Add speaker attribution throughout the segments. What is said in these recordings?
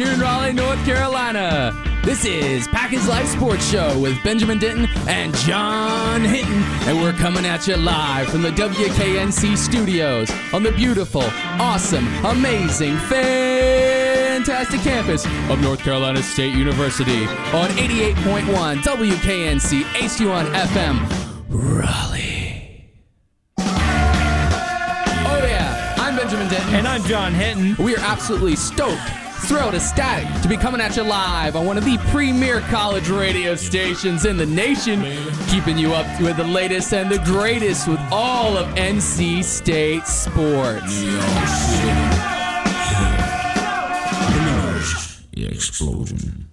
Speaker 1: afternoon, Raleigh, North Carolina. This is Packers Life Sports Show with Benjamin Denton and John Hinton, and we're coming at you live from the WKNC studios on the beautiful, awesome, amazing, fantastic campus of North Carolina State University on 88.1 WKNC HD1 FM, Raleigh. Oh, yeah, I'm Benjamin Denton.
Speaker 2: And I'm John Hinton.
Speaker 1: We are absolutely stoked, thrilled, ecstatic to be coming at you live on one of the premier college radio stations in the nation, keeping you up with the latest and the greatest with all of NC State sports.
Speaker 3: The explosion.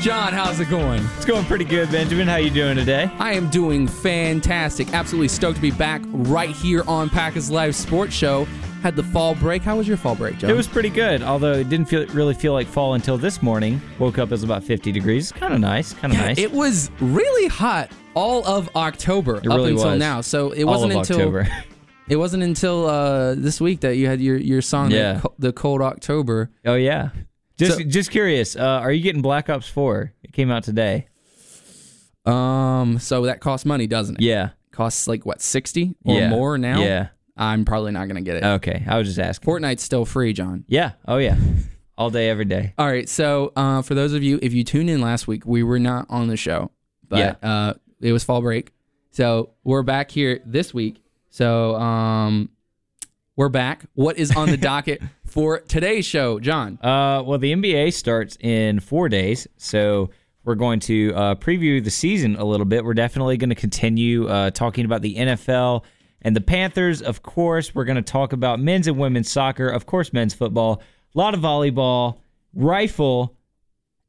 Speaker 1: John, how's it going?
Speaker 2: It's going pretty good, Benjamin. How you doing today?
Speaker 1: I am doing fantastic. Absolutely stoked to be back right here on Packers Live Sports Show. Had the fall break. How was your fall break, John?
Speaker 2: It was pretty good, although it didn't feel really feel like fall until this morning. Woke up it was about 50 degrees. Kind of nice. Kind of
Speaker 1: Yeah,
Speaker 2: nice.
Speaker 1: It was really hot all of October up
Speaker 2: really
Speaker 1: until
Speaker 2: was.
Speaker 1: now. So it
Speaker 2: All
Speaker 1: wasn't until
Speaker 2: October.
Speaker 1: It wasn't until uh, this week that you had your, your song, the
Speaker 2: Yeah.
Speaker 1: The Cold October.
Speaker 2: oh yeah. Just
Speaker 1: So-
Speaker 2: just curious. Uh, are you getting Black Ops 4? It came out today.
Speaker 1: Um, so that costs money, doesn't it?
Speaker 2: Yeah.
Speaker 1: Costs like what sixty or
Speaker 2: yeah.
Speaker 1: more now.
Speaker 2: Yeah.
Speaker 1: I'm probably not gonna get it.
Speaker 2: Okay. I was just asking.
Speaker 1: Fortnite's still free, John.
Speaker 2: Yeah. Oh yeah. All day, every day.
Speaker 1: All right. So uh, for those of you, if you tuned in last week, we were not on the show, but uh, it was fall break. So we're back here this week. So um, we're back. What is on the docket for today's show, John?
Speaker 2: Uh, well, the NBA starts in four days, so we're going to uh, preview the season a little bit. We're definitely going to continue uh, talking about the NFL and the Panthers. Of course, we're going to talk about men's and women's soccer. Of course, men's football, a lot of volleyball, rifle,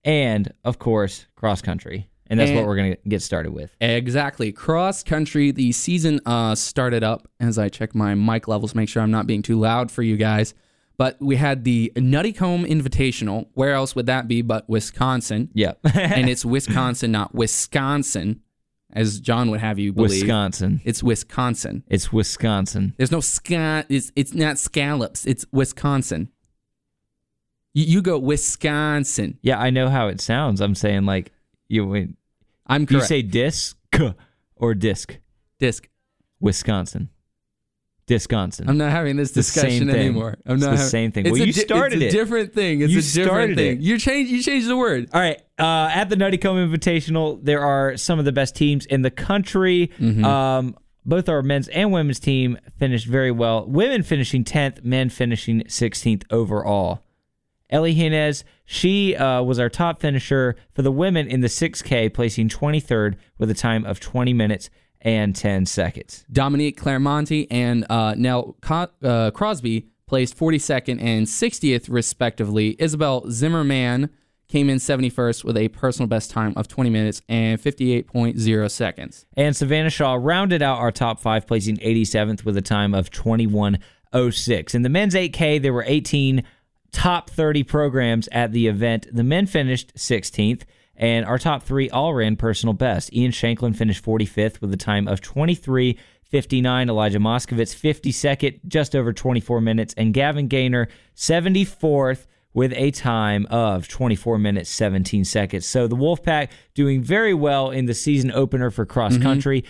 Speaker 2: and of course, cross country. And that's what we're going to get started with.
Speaker 1: Exactly. Cross country. The season uh, started up as I check my mic levels, make sure I'm not being too loud for you guys. But we had the Nuttycombe Invitational. Where else would that be but Wisconsin?
Speaker 2: Yeah,
Speaker 1: and it's Wisconsin, not Wisconsin, as John would have you believe.
Speaker 2: Wisconsin.
Speaker 1: It's Wisconsin.
Speaker 2: It's Wisconsin.
Speaker 1: There's no sca- It's it's not scallops. It's Wisconsin. You, you go Wisconsin.
Speaker 2: Yeah, I know how it sounds. I'm saying like you when
Speaker 1: I'm
Speaker 2: you say disc or disc.
Speaker 1: disc.
Speaker 2: Wisconsin. Wisconsin.
Speaker 1: I'm not having this discussion anymore. I'm
Speaker 2: It's
Speaker 1: not
Speaker 2: the
Speaker 1: having-
Speaker 2: same thing. Well, you
Speaker 1: di-
Speaker 2: started
Speaker 1: it's a different thing. It's
Speaker 2: You
Speaker 1: a different
Speaker 2: started
Speaker 1: thing.
Speaker 2: it.
Speaker 1: You change. You changed the word.
Speaker 2: All right. Uh, at the Nuttycombe Invitational, there are some of the best teams in the country.
Speaker 1: Mm-hmm.
Speaker 2: Um, both our men's and women's team finished very well. Women finishing 10th, men finishing 16th overall. Ellie Jimenez, she uh, was our top finisher for the women in the 6K, placing 23rd with a time of 20 minutes and 10 seconds.
Speaker 1: Dominique Clairmonte and uh, Nell Co- uh, Crosby placed 42nd and 60th, respectively. Isabel Zimmerman came in 71st with a personal best time of 20 minutes and 58.0 seconds.
Speaker 2: And Savannah Shaw rounded out our top five, placing 87th with a time of 21.06. In the men's 8K, there were 18 top 30 programs at the event. The men finished 16th, and our top three all ran personal best. Ian Shanklin finished 45th with a time of 23.59. Elijah Moskovitz 52nd, just over 24 minutes, and Gavin Gaynor 74th with a time of 24 minutes 17 seconds. So the Wolfpack doing very well in the season opener for cross country.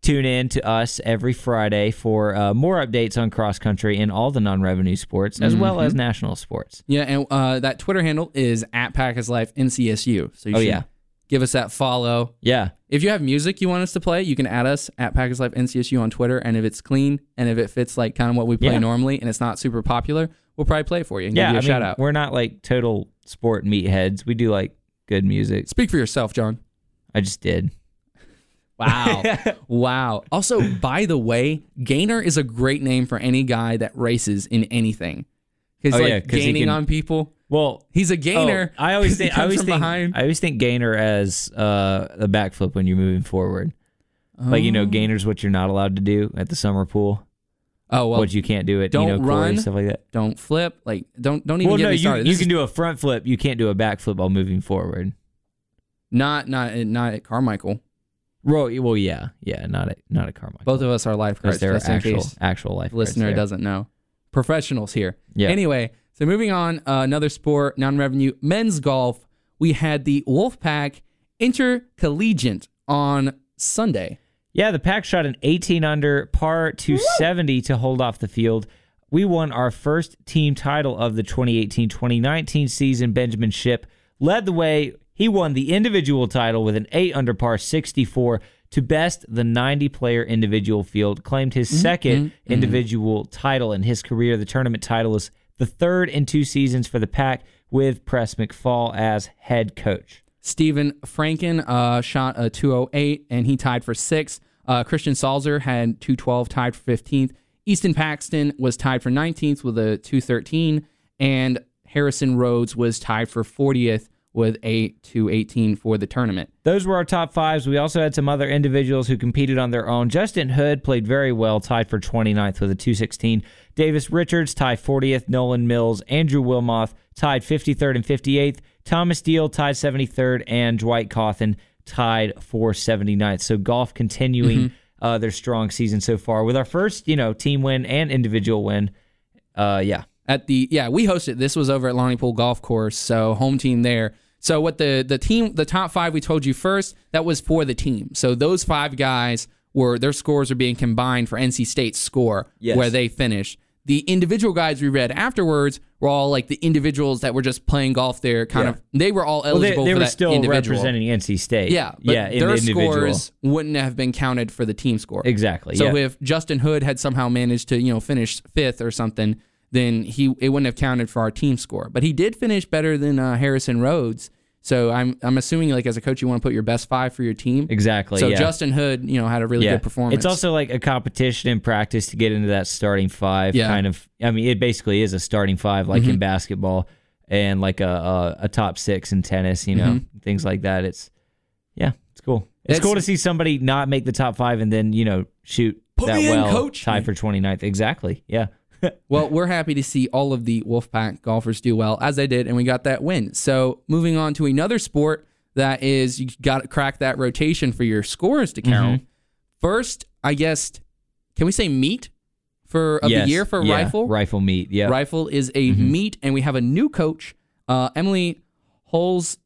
Speaker 2: Tune in to us every Friday for uh, more updates on cross country and all the non-revenue sports, as well as national sports.
Speaker 1: Yeah, and uh, that Twitter handle is at Packers Life NCSU. So you
Speaker 2: Oh,
Speaker 1: should
Speaker 2: yeah.
Speaker 1: give us that follow.
Speaker 2: Yeah,
Speaker 1: If you have music you want us to play, you can add us at Packers Life NCSU on Twitter. And if it's clean and if it fits like kind of what we play
Speaker 2: Yeah.
Speaker 1: normally and it's not super popular, we'll probably play for you and
Speaker 2: yeah.
Speaker 1: give you a
Speaker 2: I
Speaker 1: shout
Speaker 2: mean,
Speaker 1: out.
Speaker 2: we're not like total sport meatheads. We do like good music.
Speaker 1: Speak for yourself, John.
Speaker 2: I just did.
Speaker 1: Wow. wow. Also, by the way, Gainer is a great name for any guy that races in anything. He's
Speaker 2: Oh,
Speaker 1: like
Speaker 2: yeah,
Speaker 1: gaining
Speaker 2: can-
Speaker 1: on people.
Speaker 2: Well,
Speaker 1: He's a gainer.
Speaker 2: Oh, I always think I always think
Speaker 1: behind.
Speaker 2: I always think gainer as uh, a backflip when you're moving forward. Like you know,
Speaker 1: Oh.
Speaker 2: gainer's what you're not allowed to do at the summer pool.
Speaker 1: Oh well,
Speaker 2: what you can't do it.
Speaker 1: don't
Speaker 2: you know
Speaker 1: run.
Speaker 2: stuff like that.
Speaker 1: don't flip. Like don't don't even
Speaker 2: Well,
Speaker 1: get
Speaker 2: no,
Speaker 1: me
Speaker 2: you,
Speaker 1: started.
Speaker 2: you
Speaker 1: This
Speaker 2: can do a front flip. You can't do a back flip while moving forward.
Speaker 1: not not not at Carmichael.
Speaker 2: Well, well, yeah, yeah, not at not at Carmichael.
Speaker 1: Both of us are lifeguards. just in
Speaker 2: actual actual life.
Speaker 1: listener
Speaker 2: there.
Speaker 1: doesn't know. professionals here.
Speaker 2: Yeah.
Speaker 1: Anyway, so moving on, uh, another sport, non-revenue, men's golf. We had the Wolfpack Intercollegiate on Sunday.
Speaker 2: Yeah, the pack shot an 18 under par 270 to hold off the field. We won our first team title of the 2018 2019 season. Benjamin Shipp led the way. He won the individual title with an 8 under par 64 to best the 90 player individual field, claimed his 2nd individual title in his career. The tournament title is the third in two seasons for the pack with Press McPhaul as head coach.
Speaker 1: Steven Franken uh, shot a 208 and he tied for sixth. Uh, Christian Salzer had 212, tied for 15th. Easton Paxton was tied for 19th with a 213. And Harrison Rhodes was tied for 40th with a 218 for the tournament.
Speaker 2: Those were our top fives. We also had some other individuals who competed on their own. Justin Hood played very well, tied for 29th with a 216. Davis Richards tied 40th. Nolan Mills, Andrew Wilmoth tied 53rd and 58th. Thomas Deal tied 73rd, and Dwight Cawthon tied for 79th. So golf continuing uh, their strong season so far with our first, you know, team win and individual win. Uh, yeah.
Speaker 1: at the yeah we hosted this was over at Lonnie Poole Golf Course so home team there so what the the team the top five we told you first that was for the team so those five guys were their scores are being combined for NC State's score
Speaker 2: Yes.
Speaker 1: where they finished the individual guys we read afterwards were all like the individuals that were just playing golf there kind
Speaker 2: Yeah.
Speaker 1: of they were all
Speaker 2: Well, they,
Speaker 1: eligible
Speaker 2: they
Speaker 1: for
Speaker 2: were
Speaker 1: that
Speaker 2: still
Speaker 1: individual
Speaker 2: representing NC State.
Speaker 1: yeah but
Speaker 2: yeah,
Speaker 1: their
Speaker 2: the
Speaker 1: scores wouldn't have been counted for the team score
Speaker 2: Exactly.
Speaker 1: so
Speaker 2: yeah.
Speaker 1: if Justin Hood had somehow managed to, you know, finish fifth or something, then he it wouldn't have counted for our team score. But he did finish better than uh, Harrison Rhodes. So I'm I'm assuming like as a coach you want to put your best five for your team.
Speaker 2: exactly.
Speaker 1: So
Speaker 2: yeah.
Speaker 1: Justin Hood, you know, had a really
Speaker 2: yeah.
Speaker 1: good performance.
Speaker 2: It's also like a competition in practice to get into that starting five.
Speaker 1: Yeah. Mm-hmm.
Speaker 2: Kind of. I mean, it basically is a starting five, like in basketball, and like a a, a top six in tennis. You know, things like that. It's yeah, it's cool. It's
Speaker 1: It's-
Speaker 2: cool to see somebody not make the top five and then you know shoot
Speaker 1: Put
Speaker 2: that
Speaker 1: me in,
Speaker 2: well,
Speaker 1: coach.
Speaker 2: tie for 29th. Exactly. Yeah.
Speaker 1: well, we're happy to see all of the Wolfpack golfers do well as they did, and we got that win. So moving on to another sport that is you got to crack that rotation for your scores to count.
Speaker 2: Mm-hmm.
Speaker 1: First, I guess, can we say meet for of
Speaker 2: yes.
Speaker 1: the year for
Speaker 2: Yeah.
Speaker 1: rifle?
Speaker 2: Rifle meet. Yeah.
Speaker 1: Rifle is a
Speaker 2: Mm-hmm.
Speaker 1: meet, and we have a new coach, uh, Emily Holes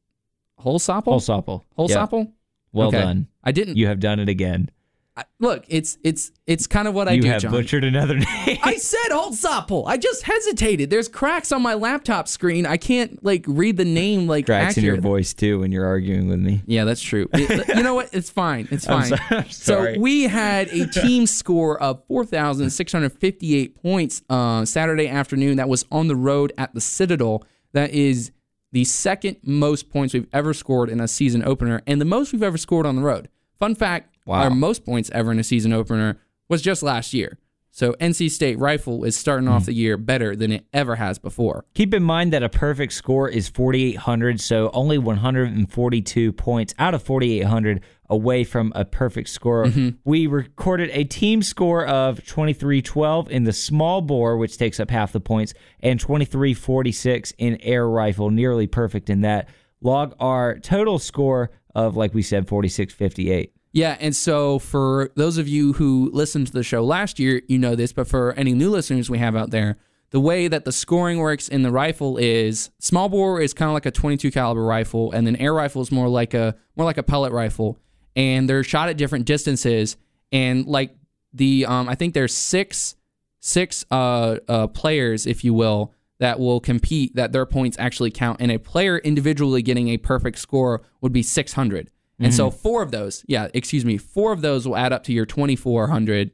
Speaker 1: Holsopple.
Speaker 2: Holsopple.
Speaker 1: Holsopple.
Speaker 2: Well
Speaker 1: Okay.
Speaker 2: done.
Speaker 1: I didn't
Speaker 2: You have done it again.
Speaker 1: I- look. It's it's it's kind of what I
Speaker 2: you
Speaker 1: do,
Speaker 2: have
Speaker 1: John.
Speaker 2: butchered another name.
Speaker 1: I said Holsopple. I just hesitated. There's cracks on my laptop screen. I can't like read the name like
Speaker 2: Cracks in your voice too when you're arguing with me.
Speaker 1: Yeah, that's true. It- you know what? It's fine. It's fine.
Speaker 2: so-
Speaker 1: So we had a team score of 4,658 points uh, Saturday afternoon. That was on the road at the Citadel. That is the second most points we've ever scored in a season opener and the most we've ever scored on the road. Fun fact
Speaker 2: Wow.
Speaker 1: our most points ever in a season opener was just last year. So NC State Rifle is starting
Speaker 2: Hmm.
Speaker 1: off the year better than it ever has before.
Speaker 2: Keep in mind that a perfect score is 4,800, so only 142 points out of 4,800 away from a perfect score. We recorded a team score of 2312 in the small bore, which takes up half the points, and 2346 in air rifle, nearly perfect in that. Log our total score of, like we said, 4658.
Speaker 1: Yeah, and so for those of you who listened to the show last year, you know this, but for any new listeners we have out there, the way that the scoring works in the rifle is small bore is kind of like a 22 caliber rifle, and then air rifle is more like a more like a pellet rifle, and they're shot at different distances, and like the um, I think there's six six uh, uh, players, if you will, that will compete that their points actually count, and a player individually getting a perfect score would be 600. And so four of those, yeah, excuse me, four of those will add up to your 2400.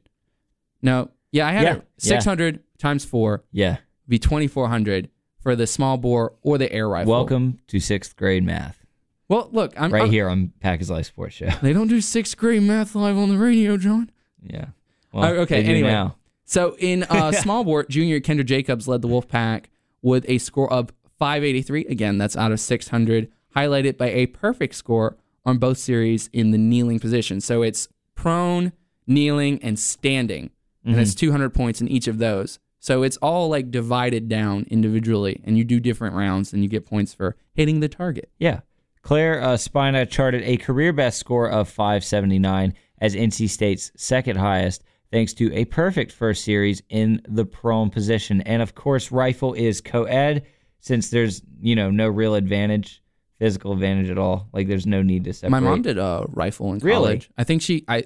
Speaker 1: No, yeah, I had
Speaker 2: Yeah,
Speaker 1: it. 600 times four
Speaker 2: Yeah.
Speaker 1: be 2400 for the small bore or the air rifle.
Speaker 2: Welcome to sixth grade math.
Speaker 1: Well, look, I'm
Speaker 2: Right
Speaker 1: I'm-
Speaker 2: here on Packers Life Sports Show.
Speaker 1: They don't do sixth grade math live on the radio, John.
Speaker 2: Yeah. Well,
Speaker 1: Uh, okay, anyway.
Speaker 2: now.
Speaker 1: So in uh, small bore, junior Kendra Jacobs led the Wolfpack with a score of 583. Again, that's out of 600, highlighted by a perfect score on both series in the kneeling position. So it's prone, kneeling, and standing, and it's 200 points in each of those. So it's all like divided down individually, and you do different rounds, and you get points for hitting the target.
Speaker 2: Yeah. Claire uh, Spina charted a career best score of 579 as NC State's second highest, thanks to a perfect first series in the prone position. And of course, rifle is co ed since there's, you know, no real advantage, physical advantage at all. Like there's no need to separate.
Speaker 1: My mom did a rifle in college. Really? I think she I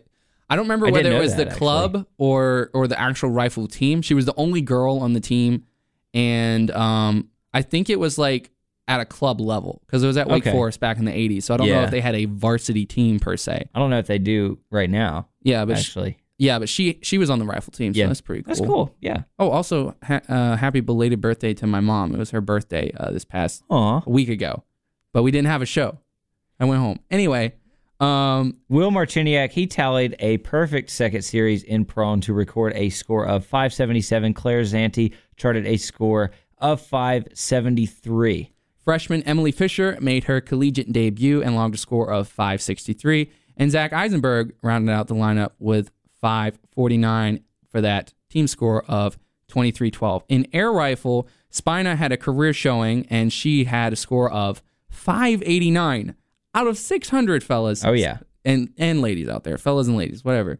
Speaker 1: I don't remember
Speaker 2: I
Speaker 1: whether it was
Speaker 2: that,
Speaker 1: the club or or the actual rifle team. She was the only girl on the team and um I think it was like at a club level because it was at Wake
Speaker 2: Okay.
Speaker 1: Forest back in the 80s. So I don't know if they had a varsity team per se.
Speaker 2: I don't know if they do right now,
Speaker 1: Yeah, but she,
Speaker 2: actually.
Speaker 1: yeah, but she she was on the rifle team, so
Speaker 2: Yeah.
Speaker 1: that's pretty cool.
Speaker 2: That's cool. Yeah.
Speaker 1: Oh, also ha- uh, happy belated birthday to my mom. It was her birthday uh, this past
Speaker 2: Aw.
Speaker 1: a week ago, but we didn't have a show. I went home anyway. Um,
Speaker 2: Will Marchiniak, he tallied a perfect second series in prone to record a score of 577. Claire Zanti charted a score of 573.
Speaker 1: freshman Emily Fisher made her collegiate debut and logged a score of 563, and Zach Eisenberg rounded out the lineup with 549 for that team score of 2312. In air rifle, Spina had a career showing, and she had a score of 589 out of 600 fellas.
Speaker 2: Oh, yeah.
Speaker 1: and and ladies out there, fellas and ladies, whatever.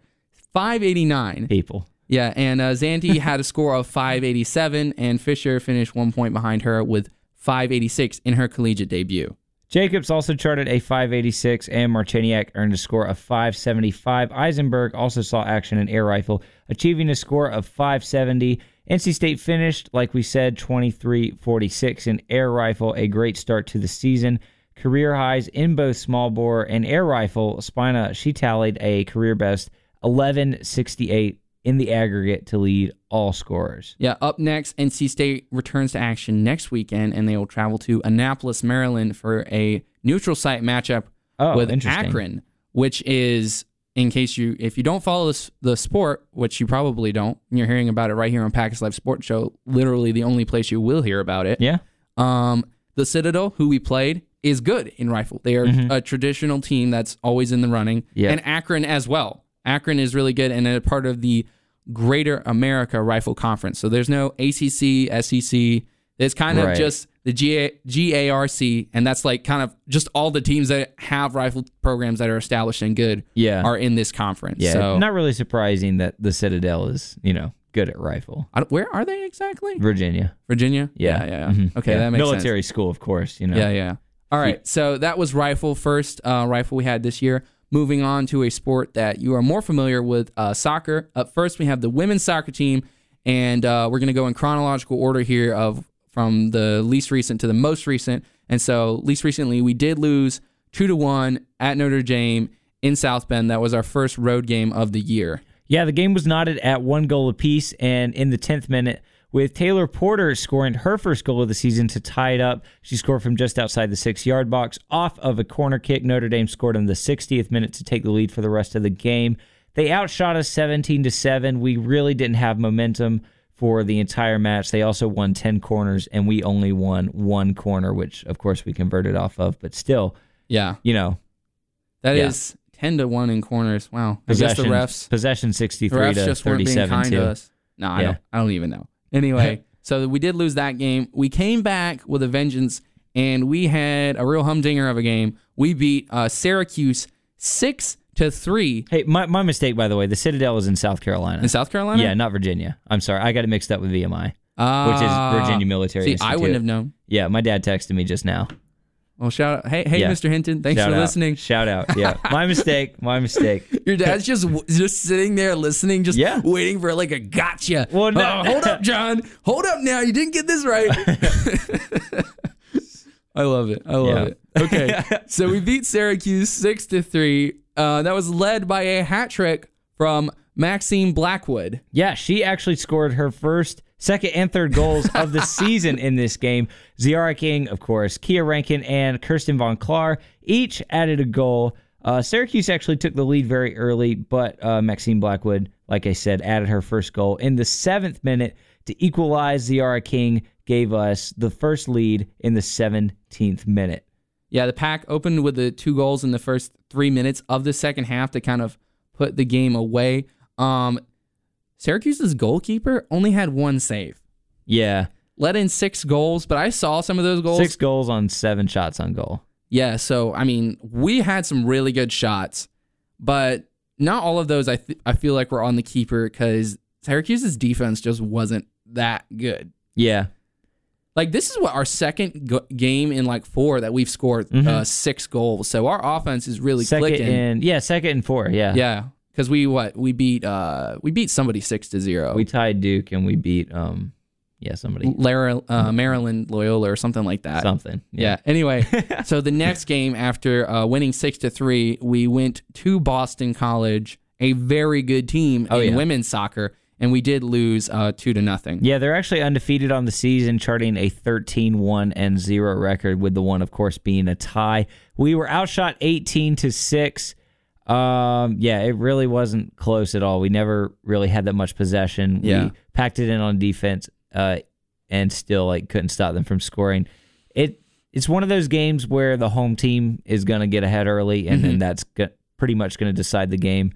Speaker 1: 589.
Speaker 2: People.
Speaker 1: Yeah, and uh, Zanti had a score of 587, and Fisher finished one point behind her with 586 in her collegiate debut.
Speaker 2: Jacobs also charted a 586, and Marchiniak earned a score of 575. Eisenberg also saw action in air rifle, achieving a score of 570. NC State finished, like we said, 23 46 in air rifle, a great start to the season. Career highs in both small bore and air rifle. Spina, she tallied a career best 1168 in the aggregate to lead all scorers.
Speaker 1: Yeah, up next, NC State returns to action next weekend, and they will travel to Annapolis, Maryland for a neutral site matchup
Speaker 2: Oh,
Speaker 1: with. Akron, which is, in case you, if you don't follow this, the sport, which you probably don't, and you're hearing about it right here on Packers Live Sports Show, literally the only place you will hear about it.
Speaker 2: Yeah.
Speaker 1: Um, the Citadel, who we played, is good in rifle. They are a traditional team that's always in the running,
Speaker 2: Mm-hmm. Yeah.
Speaker 1: and Akron as well. Akron is really good and a part of the Greater America Rifle Conference. So there's no ACC, SEC. It's kind of
Speaker 2: Right.
Speaker 1: just the GA, GARC, and that's like kind of just all the teams that have rifle programs that are established and good
Speaker 2: Yeah.
Speaker 1: are in this conference.
Speaker 2: Yeah.
Speaker 1: so
Speaker 2: Not really surprising that the Citadel is, you know, good at rifle.
Speaker 1: I don't- where are they exactly?
Speaker 2: Virginia.
Speaker 1: Virginia.
Speaker 2: Yeah.
Speaker 1: yeah, yeah.
Speaker 2: Mhm.
Speaker 1: Okay,
Speaker 2: Yeah.
Speaker 1: that makes sense.
Speaker 2: military school, of course. You know.
Speaker 1: Yeah, yeah. All right. So that was rifle first uh, rifle we had this year. Moving on to a sport that you are more familiar with, uh, soccer. Up first, we have the women's soccer team, and uh, we're going to go in chronological order here of from the least recent to the most recent. And so, least recently, we did lose two to one at Notre Dame in South Bend. That was our first road game of the year.
Speaker 2: Yeah, the game was knotted at one goal apiece, and in the tenth minute, with Taylor Porter scoring her first goal of the season to tie it up. She scored from just outside the six yard box off of a corner kick. Notre Dame scored in the 60th minute to take the lead for the rest of the game. They outshot us 17 to 7. We really didn't have momentum for the entire match. They also won 10 corners, and we only won one corner, which of course we converted off of, but still,
Speaker 1: Yeah,
Speaker 2: you know,
Speaker 1: that is
Speaker 2: Yeah.
Speaker 1: ten to one in corners. Wow. I guess
Speaker 2: possession,
Speaker 1: the refs
Speaker 2: possession
Speaker 1: The
Speaker 2: 63
Speaker 1: refs
Speaker 2: to
Speaker 1: just weren't being
Speaker 2: 37
Speaker 1: kind
Speaker 2: too.
Speaker 1: to us. No, I
Speaker 2: Yeah.
Speaker 1: don't. I don't even know. Anyway, so we did lose that game. We came back with a vengeance, and we had a real humdinger of a game. We beat uh, Syracuse six to three
Speaker 2: Hey, my, my mistake, by the way. The Citadel is in South Carolina.
Speaker 1: in South Carolina.
Speaker 2: Yeah, not Virginia. I'm sorry. I got it mixed up with VMI,
Speaker 1: uh,
Speaker 2: which is Virginia Military
Speaker 1: See,
Speaker 2: Institute.
Speaker 1: I wouldn't have known.
Speaker 2: Yeah, my dad texted me just now.
Speaker 1: Well, shout out. Hey, hey,
Speaker 2: Yeah.
Speaker 1: Mr. Hinton. Thanks
Speaker 2: Shout
Speaker 1: for
Speaker 2: out.
Speaker 1: listening.
Speaker 2: Shout out. Yeah, my mistake. My mistake.
Speaker 1: Your dad's just just sitting there listening, just
Speaker 2: Yeah.
Speaker 1: waiting for like a gotcha.
Speaker 2: Well, no-
Speaker 1: Uh, hold up, John. Hold up now. You didn't get this right. I love it. I love
Speaker 2: Yeah.
Speaker 1: it. Okay, so we beat Syracuse six to three. Uh, that was led by a hat trick from Maxine Blackwood.
Speaker 2: Yeah, she actually scored her first, second, and third goals of the season in this game. Ziara King, of course, Kia Rankin, and Kirsten Von Klar each added a goal. Uh, Syracuse actually took the lead very early, but uh, Maxine Blackwood, like I said, added her first goal in the seventh minute to equalize. Ziara King gave us the first lead in the 17th minute.
Speaker 1: Yeah, the pack opened with the two goals in the first three minutes of the second half to kind of put the game away. Um, Syracuse's goalkeeper only had one save.
Speaker 2: Yeah,
Speaker 1: let in six goals, but I saw some of those goals.
Speaker 2: six goals on seven shots on goal.
Speaker 1: Yeah, so I mean, we had some really good shots, but not all of those I th- I feel like were on the keeper because Syracuse's defense just wasn't that good.
Speaker 2: Yeah.
Speaker 1: Like this is what our second go- game in like four that we've scored uh, six goals. So our offense is really
Speaker 2: Mm-hmm. Second
Speaker 1: clicking.
Speaker 2: and yeah, second and four. Yeah.
Speaker 1: yeah, because we what we beat uh we beat somebody six to zero.
Speaker 2: We tied Duke and we beat um yeah somebody
Speaker 1: Lara, uh, Maryland Loyola or something like that.
Speaker 2: something.
Speaker 1: Yeah. Anyway, so the next game after uh, winning six to three, we went to Boston College, a very good team
Speaker 2: Oh,
Speaker 1: in
Speaker 2: yeah.
Speaker 1: women's soccer, and we did lose uh, two to nothing.
Speaker 2: Yeah, they're actually undefeated on the season, charting a 13-1 and 0 record with the one of course being a tie. We were outshot 18 to 6. Um yeah, it really wasn't close at all. We never really had that much possession.
Speaker 1: Yeah.
Speaker 2: We packed it in on defense uh and still like couldn't stop them from scoring. It it's one of those games where the home team is going to get ahead early and
Speaker 1: Mm-hmm.
Speaker 2: then that's go- pretty much going to decide the game.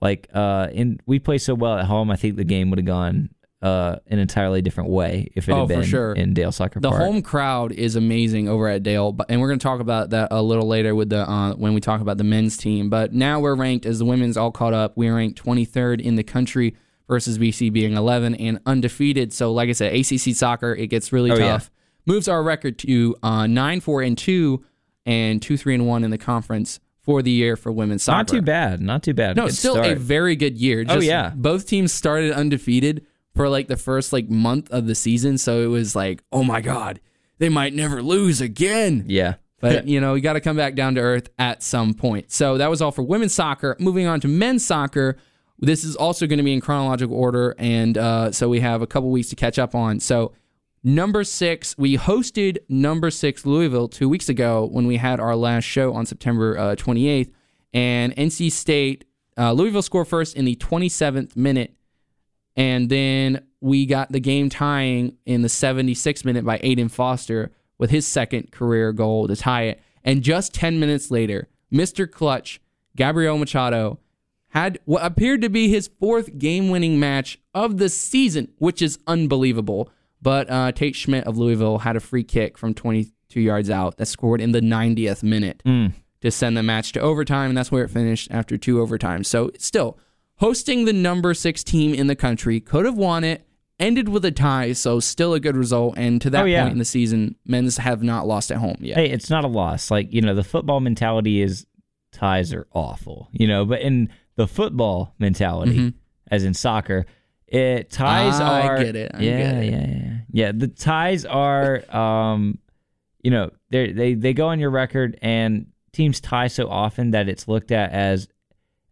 Speaker 2: Like uh in we play so well at home, I think the game would have gone uh an entirely different way if it
Speaker 1: Oh,
Speaker 2: had been
Speaker 1: sure.
Speaker 2: in Dale Soccer
Speaker 1: The
Speaker 2: Park.
Speaker 1: home crowd is amazing over at Dale, but and we're going to talk about that a little later with the uh, when we talk about the men's team. But now we're ranked as the women's all caught up. We're ranked 23rd in the country versus BC being 11 and undefeated. So like I said, ACC soccer it gets really
Speaker 2: Oh, yeah.
Speaker 1: tough. Moves our record to uh, nine four and two and two three and one in the conference for the year for women's soccer.
Speaker 2: Not too bad. Not too bad.
Speaker 1: No,
Speaker 2: Good
Speaker 1: still a very good year.
Speaker 2: Oh, yeah.
Speaker 1: both teams started undefeated for like the first like month of the season, so it was like, oh my god, they might never lose again.
Speaker 2: yeah.
Speaker 1: But you know, you got to come back down to earth at some point. So that was all for women's soccer. Moving on to men's soccer. This is also going to be in chronological order, and uh, so we have a couple weeks to catch up on. So number six, we hosted number six Louisville two weeks ago when we had our last show on September uh, 28th, and NC State uh, Louisville scored first in the 27th minute, and then we got the game tying in the 76th minute by Aiden Foster with his second career goal to tie it. And just 10 minutes later, Mr. Clutch, Gabriel Machado, had what appeared to be his fourth game winning match of the season, which is unbelievable. But uh, Tate Schmidt of Louisville had a free kick from 22 yards out that scored in the 90th minute to send the match to overtime, and that's where it finished after two overtimes. So still, hosting the number six team in the country could have won it, ended with a tie, so still a good result. And to that
Speaker 2: Oh, yeah.
Speaker 1: point in the season, men's have not lost at home yet.
Speaker 2: Hey, it's not a loss. Like, you know, the football mentality is ties are awful, you know, but in the football mentality, as in soccer, it ties.
Speaker 1: I
Speaker 2: are
Speaker 1: get it. I
Speaker 2: yeah,
Speaker 1: get it.
Speaker 2: yeah, yeah. Yeah, the ties are um you know, they they they go on your record and teams tie so often that it's looked at as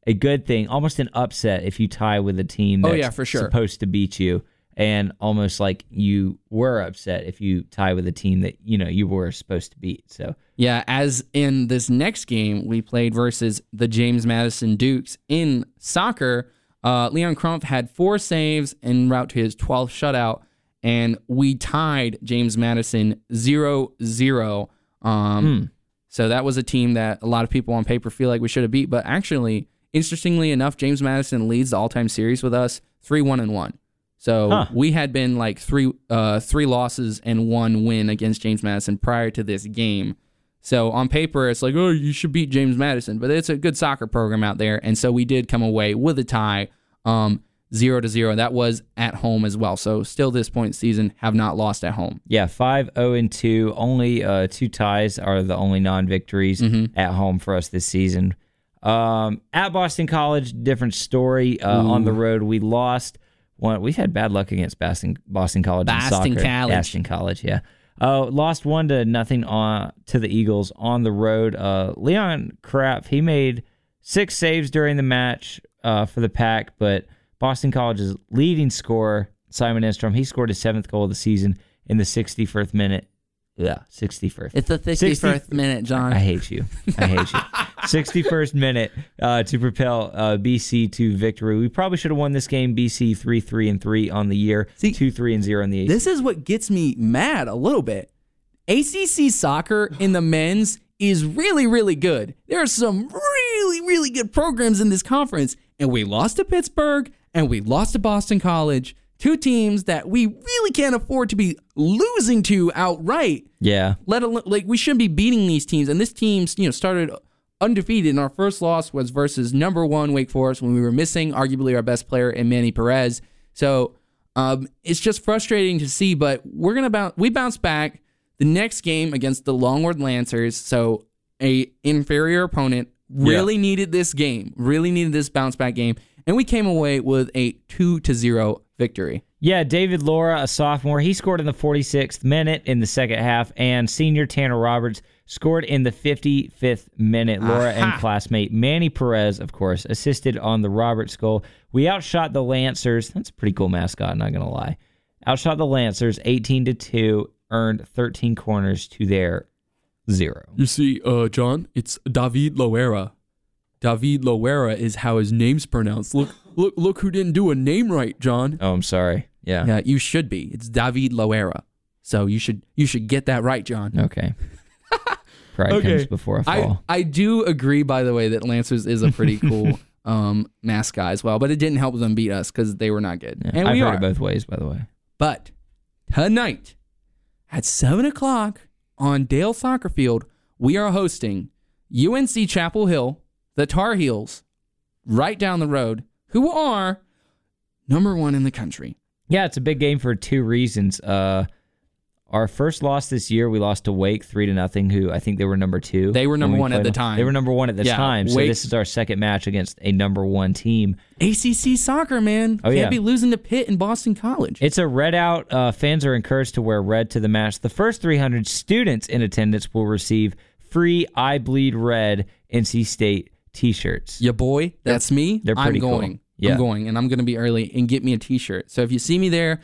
Speaker 2: a good thing, almost an upset if you tie with a team
Speaker 1: Oh, yeah, for sure.
Speaker 2: supposed to beat you and almost like you were upset if you tie with a team that, you know, you were supposed to beat. So
Speaker 1: Yeah, as in this next game we played versus the James Madison Dukes in soccer, uh, Leon Krapf had four saves en route to his 12th shutout, and we tied James Madison 0 0. Um, So that was a team that a lot of people on paper feel like we should have beat, but actually, interestingly enough, James Madison leads the all time series with us 3 1 and 1. So
Speaker 2: Huh.
Speaker 1: we had been like three uh, three losses and one win against James Madison prior to this game. So on paper, it's like, oh, you should beat James Madison, but it's a good soccer program out there, and so we did come away with a tie, um, zero to zero. That was at home as well. So still, this point in season, have not lost at home.
Speaker 2: Yeah, 5 0 and 2. Only uh, two ties are the only non victories
Speaker 1: Mm-hmm.
Speaker 2: at home for us this season. Um, at Boston College, different story. Uh, on the road, we lost. One, we've had bad luck against Boston, Boston College. in
Speaker 1: Boston
Speaker 2: soccer.
Speaker 1: College.
Speaker 2: Boston College, yeah. Uh, lost one to nothing on to the Eagles on the road. Uh, Leon Krapf, he made six saves during the match uh, for the pack, but Boston College's leading scorer, Simon Enstrom, he scored his seventh goal of the season in the 61st minute. Yeah, 61st.
Speaker 1: It's the
Speaker 2: 61st
Speaker 1: minute, John.
Speaker 2: I hate you. I hate you. 61st minute uh, to propel uh, BC to victory. We probably should have won this game. BC 3 3 and 3 on the year,
Speaker 1: See,
Speaker 2: 2 3 and 0 in the ACC.
Speaker 1: This is what gets me mad a little bit. ACC soccer in the men's is really, really good. There are some really, really good programs in this conference, and we lost to Pittsburgh and we lost to Boston College, two teams that we really can't afford to be losing to outright.
Speaker 2: yeah.
Speaker 1: Let alone like we shouldn't be beating these teams, and this team's you know started undefeated. And our first loss was versus number one Wake Forest when we were missing arguably our best player in Manny Perez. So um, it's just frustrating to see, but we're gonna bounce. We bounce back the next game against the Longwood Lancers. So a inferior opponent really needed this game, really needed this bounce back game, and we came away with a two to zero victory.
Speaker 2: Yeah, David Laura, a sophomore, he scored in the 46th minute in the second half, and senior Tanner Roberts scored in the 55th minute. Laura and classmate Manny Perez, of course, assisted on the Roberts goal. We outshot the Lancers. That's a pretty cool mascot, not gonna lie. Outshot the Lancers 18 to 2, earned 13 corners to their zero.
Speaker 1: You see, uh, John, it's David Loera. David Loera is how his name's pronounced. Look, look, look who didn't do a name right, John.
Speaker 2: Oh, I'm sorry. Yeah.
Speaker 1: Yeah, you should be. It's David Loera. So you should you should get that right, John.
Speaker 2: Okay. Pride
Speaker 1: Okay.
Speaker 2: comes before a
Speaker 1: I,
Speaker 2: fall.
Speaker 1: I do agree, by the way, that Lancers is a pretty cool um, mascot as well, but it didn't help them beat us because they were not good.
Speaker 2: Yeah,
Speaker 1: And
Speaker 2: I've
Speaker 1: we
Speaker 2: heard
Speaker 1: are.
Speaker 2: it both ways, by the way.
Speaker 1: But tonight at 7 o'clock on Dale Soccer Field, we are hosting UNC Chapel Hill, the Tar Heels, right down the road, who are number one in the country.
Speaker 2: Yeah, it's a big game for two reasons. Uh, our first loss this year, we lost to Wake three to nothing. Who I think they were number two.
Speaker 1: They were number
Speaker 2: we
Speaker 1: one at the time.
Speaker 2: They were number one at the
Speaker 1: Yeah,
Speaker 2: time. So
Speaker 1: Wake-
Speaker 2: this is our second match against a number one team.
Speaker 1: ACC soccer, man.
Speaker 2: Oh,
Speaker 1: Can't
Speaker 2: yeah.
Speaker 1: be losing to Pitt and Boston College.
Speaker 2: It's a red out. Uh, fans are encouraged to wear red to the match. The first 300 students in attendance will receive free "I Bleed Red" NC State T-shirts.
Speaker 1: Ya boy, that's me.
Speaker 2: they're pretty
Speaker 1: I'm
Speaker 2: cool.
Speaker 1: going.
Speaker 2: Yeah.
Speaker 1: I'm going, and I'm going to be early and get me a T-shirt. So if you see me there,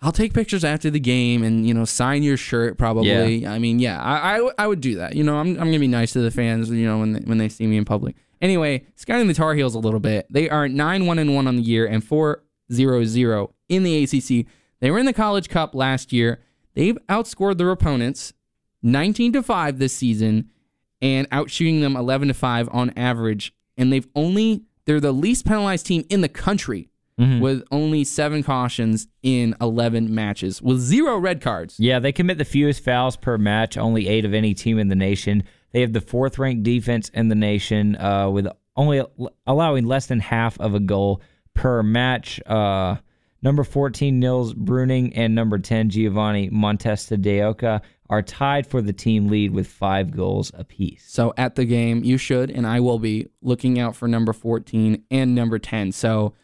Speaker 1: I'll take pictures after the game and you know sign your shirt. Probably. I mean, yeah, I, I I would do that. You know, I'm I'm going to be nice to the fans. You know, when they, when they see me in public. Anyway, scouting the Tar Heels a little bit. They are nine one and one on the year and four zero zero in the ACC. They were in the College Cup last year. They've outscored their opponents 19 to 5 this season and outshooting them 11 to 5 on average and they've only they're the least penalized team in the country
Speaker 2: Mm-hmm.
Speaker 1: with only 7 cautions in 11 matches with zero red cards.
Speaker 2: Yeah, they commit the fewest fouls per match, only eight of any team in the nation. They have the fourth ranked defense in the nation, uh, with only allowing less than half of a goal per match. Uh, number 14, Nils Bruning, and number 10, Giovanni Montesdeoca, are tied for the team lead with five goals apiece.
Speaker 1: So at the game, you should and I will be looking out for number 14 and number 10. So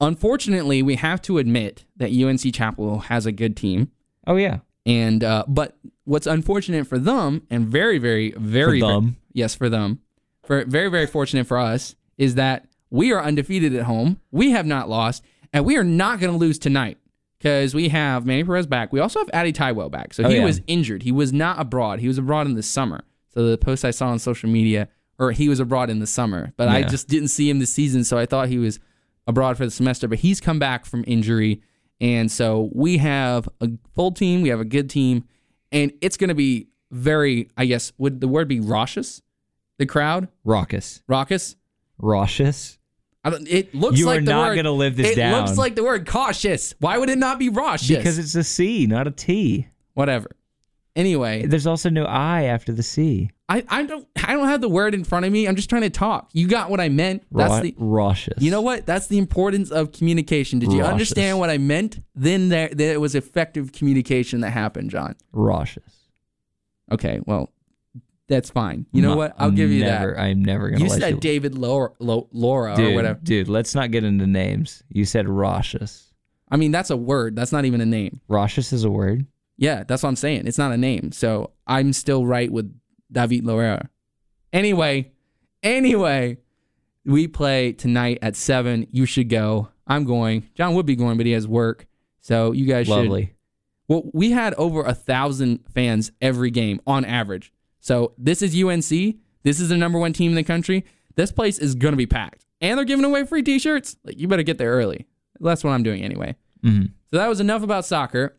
Speaker 1: unfortunately, we have to admit that UNC Chapel Hill has a good team.
Speaker 2: Oh, yeah.
Speaker 1: And uh, but what's unfortunate for them, and very, very, very,
Speaker 2: For them.
Speaker 1: yes, for them, for very, very fortunate for us, is that we are undefeated at home. We have not lost, and we are not going to lose tonight because we have Manny Perez back. We also have Addy Tywell back. So
Speaker 2: Oh,
Speaker 1: he
Speaker 2: yeah.
Speaker 1: was injured. He was not abroad. He was abroad in the summer. So the post I saw on social media, or he was abroad in the summer, but I just didn't see him this season. So I thought he was abroad for the semester. But he's come back from injury. And so we have a full team, we have a good team, and it's going to be very, I guess, would the word be raucous? The crowd?
Speaker 2: Raucous.
Speaker 1: Raucous?
Speaker 2: Raucous?
Speaker 1: I don't, it looks
Speaker 2: You
Speaker 1: like
Speaker 2: are
Speaker 1: the
Speaker 2: not
Speaker 1: word-
Speaker 2: gonna live this
Speaker 1: it
Speaker 2: down.
Speaker 1: looks like the word cautious. Why would it not be raucous?
Speaker 2: Because it's a C, not a T.
Speaker 1: whatever. Anyway,
Speaker 2: There's also no I after the C.
Speaker 1: I, I don't I don't have the word in front of me. I'm just trying to talk. You got what I meant. That's
Speaker 2: Ra-
Speaker 1: the
Speaker 2: raucous.
Speaker 1: You know what? That's the importance of communication. Did you
Speaker 2: Raucous.
Speaker 1: understand what I meant? Then there, there was effective communication that happened, John.
Speaker 2: Raucous.
Speaker 1: Okay, well, that's fine. You know
Speaker 2: No,
Speaker 1: what? I'll give you
Speaker 2: never,
Speaker 1: that.
Speaker 2: I'm never gonna
Speaker 1: You said
Speaker 2: you.
Speaker 1: David Laura, Laura
Speaker 2: dude,
Speaker 1: or whatever.
Speaker 2: dude, let's not get into names. You said Roshus.
Speaker 1: I mean, that's a word. That's not even a name.
Speaker 2: Roshus is a word.
Speaker 1: Yeah, that's what I'm saying. It's not a name. So I'm still right with David Laura. Anyway, anyway, we play tonight at seven. You should go. I'm going. John would be going, but he has work. So you guys should.
Speaker 2: Lovely.
Speaker 1: Well, we had over a thousand fans every game on average. So this is UNC. This is the number one team in the country. This place is gonna be packed, and they're giving away free T-shirts. Like you better get there early. That's what I'm doing anyway.
Speaker 2: Mhm.
Speaker 1: So that was enough about soccer.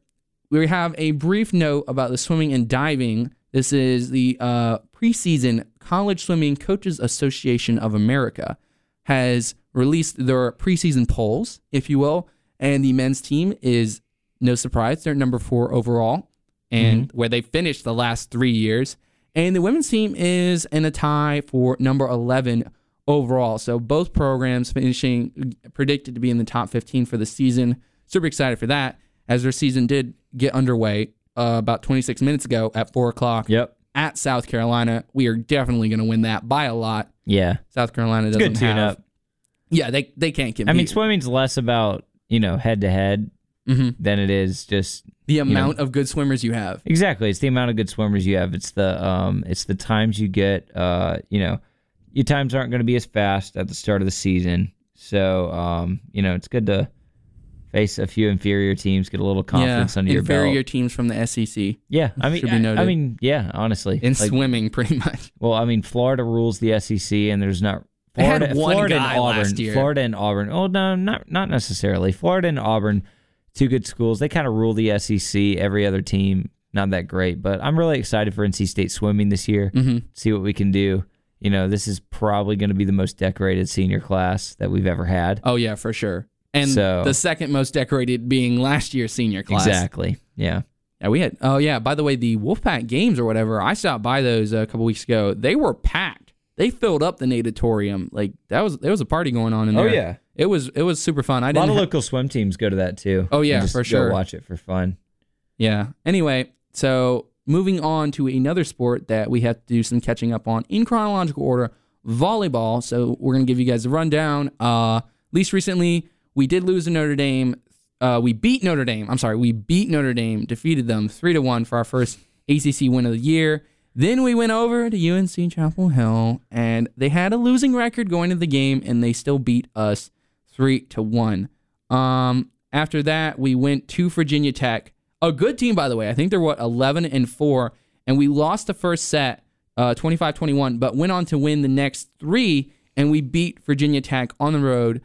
Speaker 1: We have a brief note about the swimming and diving. This is the uh, preseason College Swimming Coaches Association of America has released their preseason polls, if you will, and the men's team is no surprise they're number four overall, and where they finished the last three years. And the women's team is in a tie for number 11 overall. So both programs finishing predicted to be in the top 15 for the season. Super excited for that as their season did get underway uh, about 26 minutes ago at 4 o'clock
Speaker 2: Yep.
Speaker 1: at South Carolina. We are definitely going to win that by a lot.
Speaker 2: Yeah.
Speaker 1: South Carolina doesn't
Speaker 2: Good tune
Speaker 1: have.
Speaker 2: up.
Speaker 1: Yeah, they they can't compete.
Speaker 2: I mean, swimming's less about, you know, head to head
Speaker 1: Mhm.
Speaker 2: than it is just
Speaker 1: the amount of good swimmers you have.
Speaker 2: Exactly. It's the amount of good swimmers you have. It's the um it's the times you get uh you know, your times aren't going to be as fast at the start of the season. So, um, you know, it's good to face a few inferior teams, get a little confidence
Speaker 1: yeah,
Speaker 2: under your belt.
Speaker 1: inferior teams from the SEC
Speaker 2: Yeah, I mean
Speaker 1: be
Speaker 2: I,
Speaker 1: noted.
Speaker 2: I mean, yeah, honestly.
Speaker 1: in
Speaker 2: Like,
Speaker 1: swimming, pretty much.
Speaker 2: well, I mean, Florida rules the SEC and there's not Florida,
Speaker 1: one
Speaker 2: Florida
Speaker 1: guy
Speaker 2: and Auburn.
Speaker 1: last year.
Speaker 2: Florida and Auburn. Oh no, not not necessarily. Florida and Auburn, two good schools. They kind of rule the SEC. Every other team, not that great. But I'm really excited for NC State swimming this year.
Speaker 1: hmm
Speaker 2: See what we can do. You know, this is probably going to be the most decorated senior class that we've ever had.
Speaker 1: Oh yeah, for sure. And
Speaker 2: So-
Speaker 1: the second most decorated being last year's senior class.
Speaker 2: Exactly. Yeah.
Speaker 1: Yeah, we had. Oh yeah. By the way, the Wolfpack games or whatever, I stopped by those a couple weeks ago. They were packed. They filled up the natatorium. Like that was there was a party going on in there.
Speaker 2: Oh, yeah.
Speaker 1: It was it was super fun. I
Speaker 2: A
Speaker 1: didn't.
Speaker 2: lot of
Speaker 1: ha-
Speaker 2: local swim teams go to that too.
Speaker 1: Oh, yeah, for sure.
Speaker 2: Watch it for fun.
Speaker 1: Yeah. Anyway, so moving on to another sport that we have to do some catching up on in chronological order, volleyball. So we're gonna give you guys a rundown. Uh, least recently, we did lose to Notre Dame. Uh, we beat Notre Dame. I'm sorry, we beat Notre Dame, defeated them three to one for our first ACC win of the year. Then we went over to UNC Chapel Hill, and they had a losing record going into the game, and they still beat us three to one. Um, after that, we went to Virginia Tech, a good team by the way. I think they're what 11 and four, and we lost the first set, uh, 25-21, but went on to win the next three, and we beat Virginia Tech on the road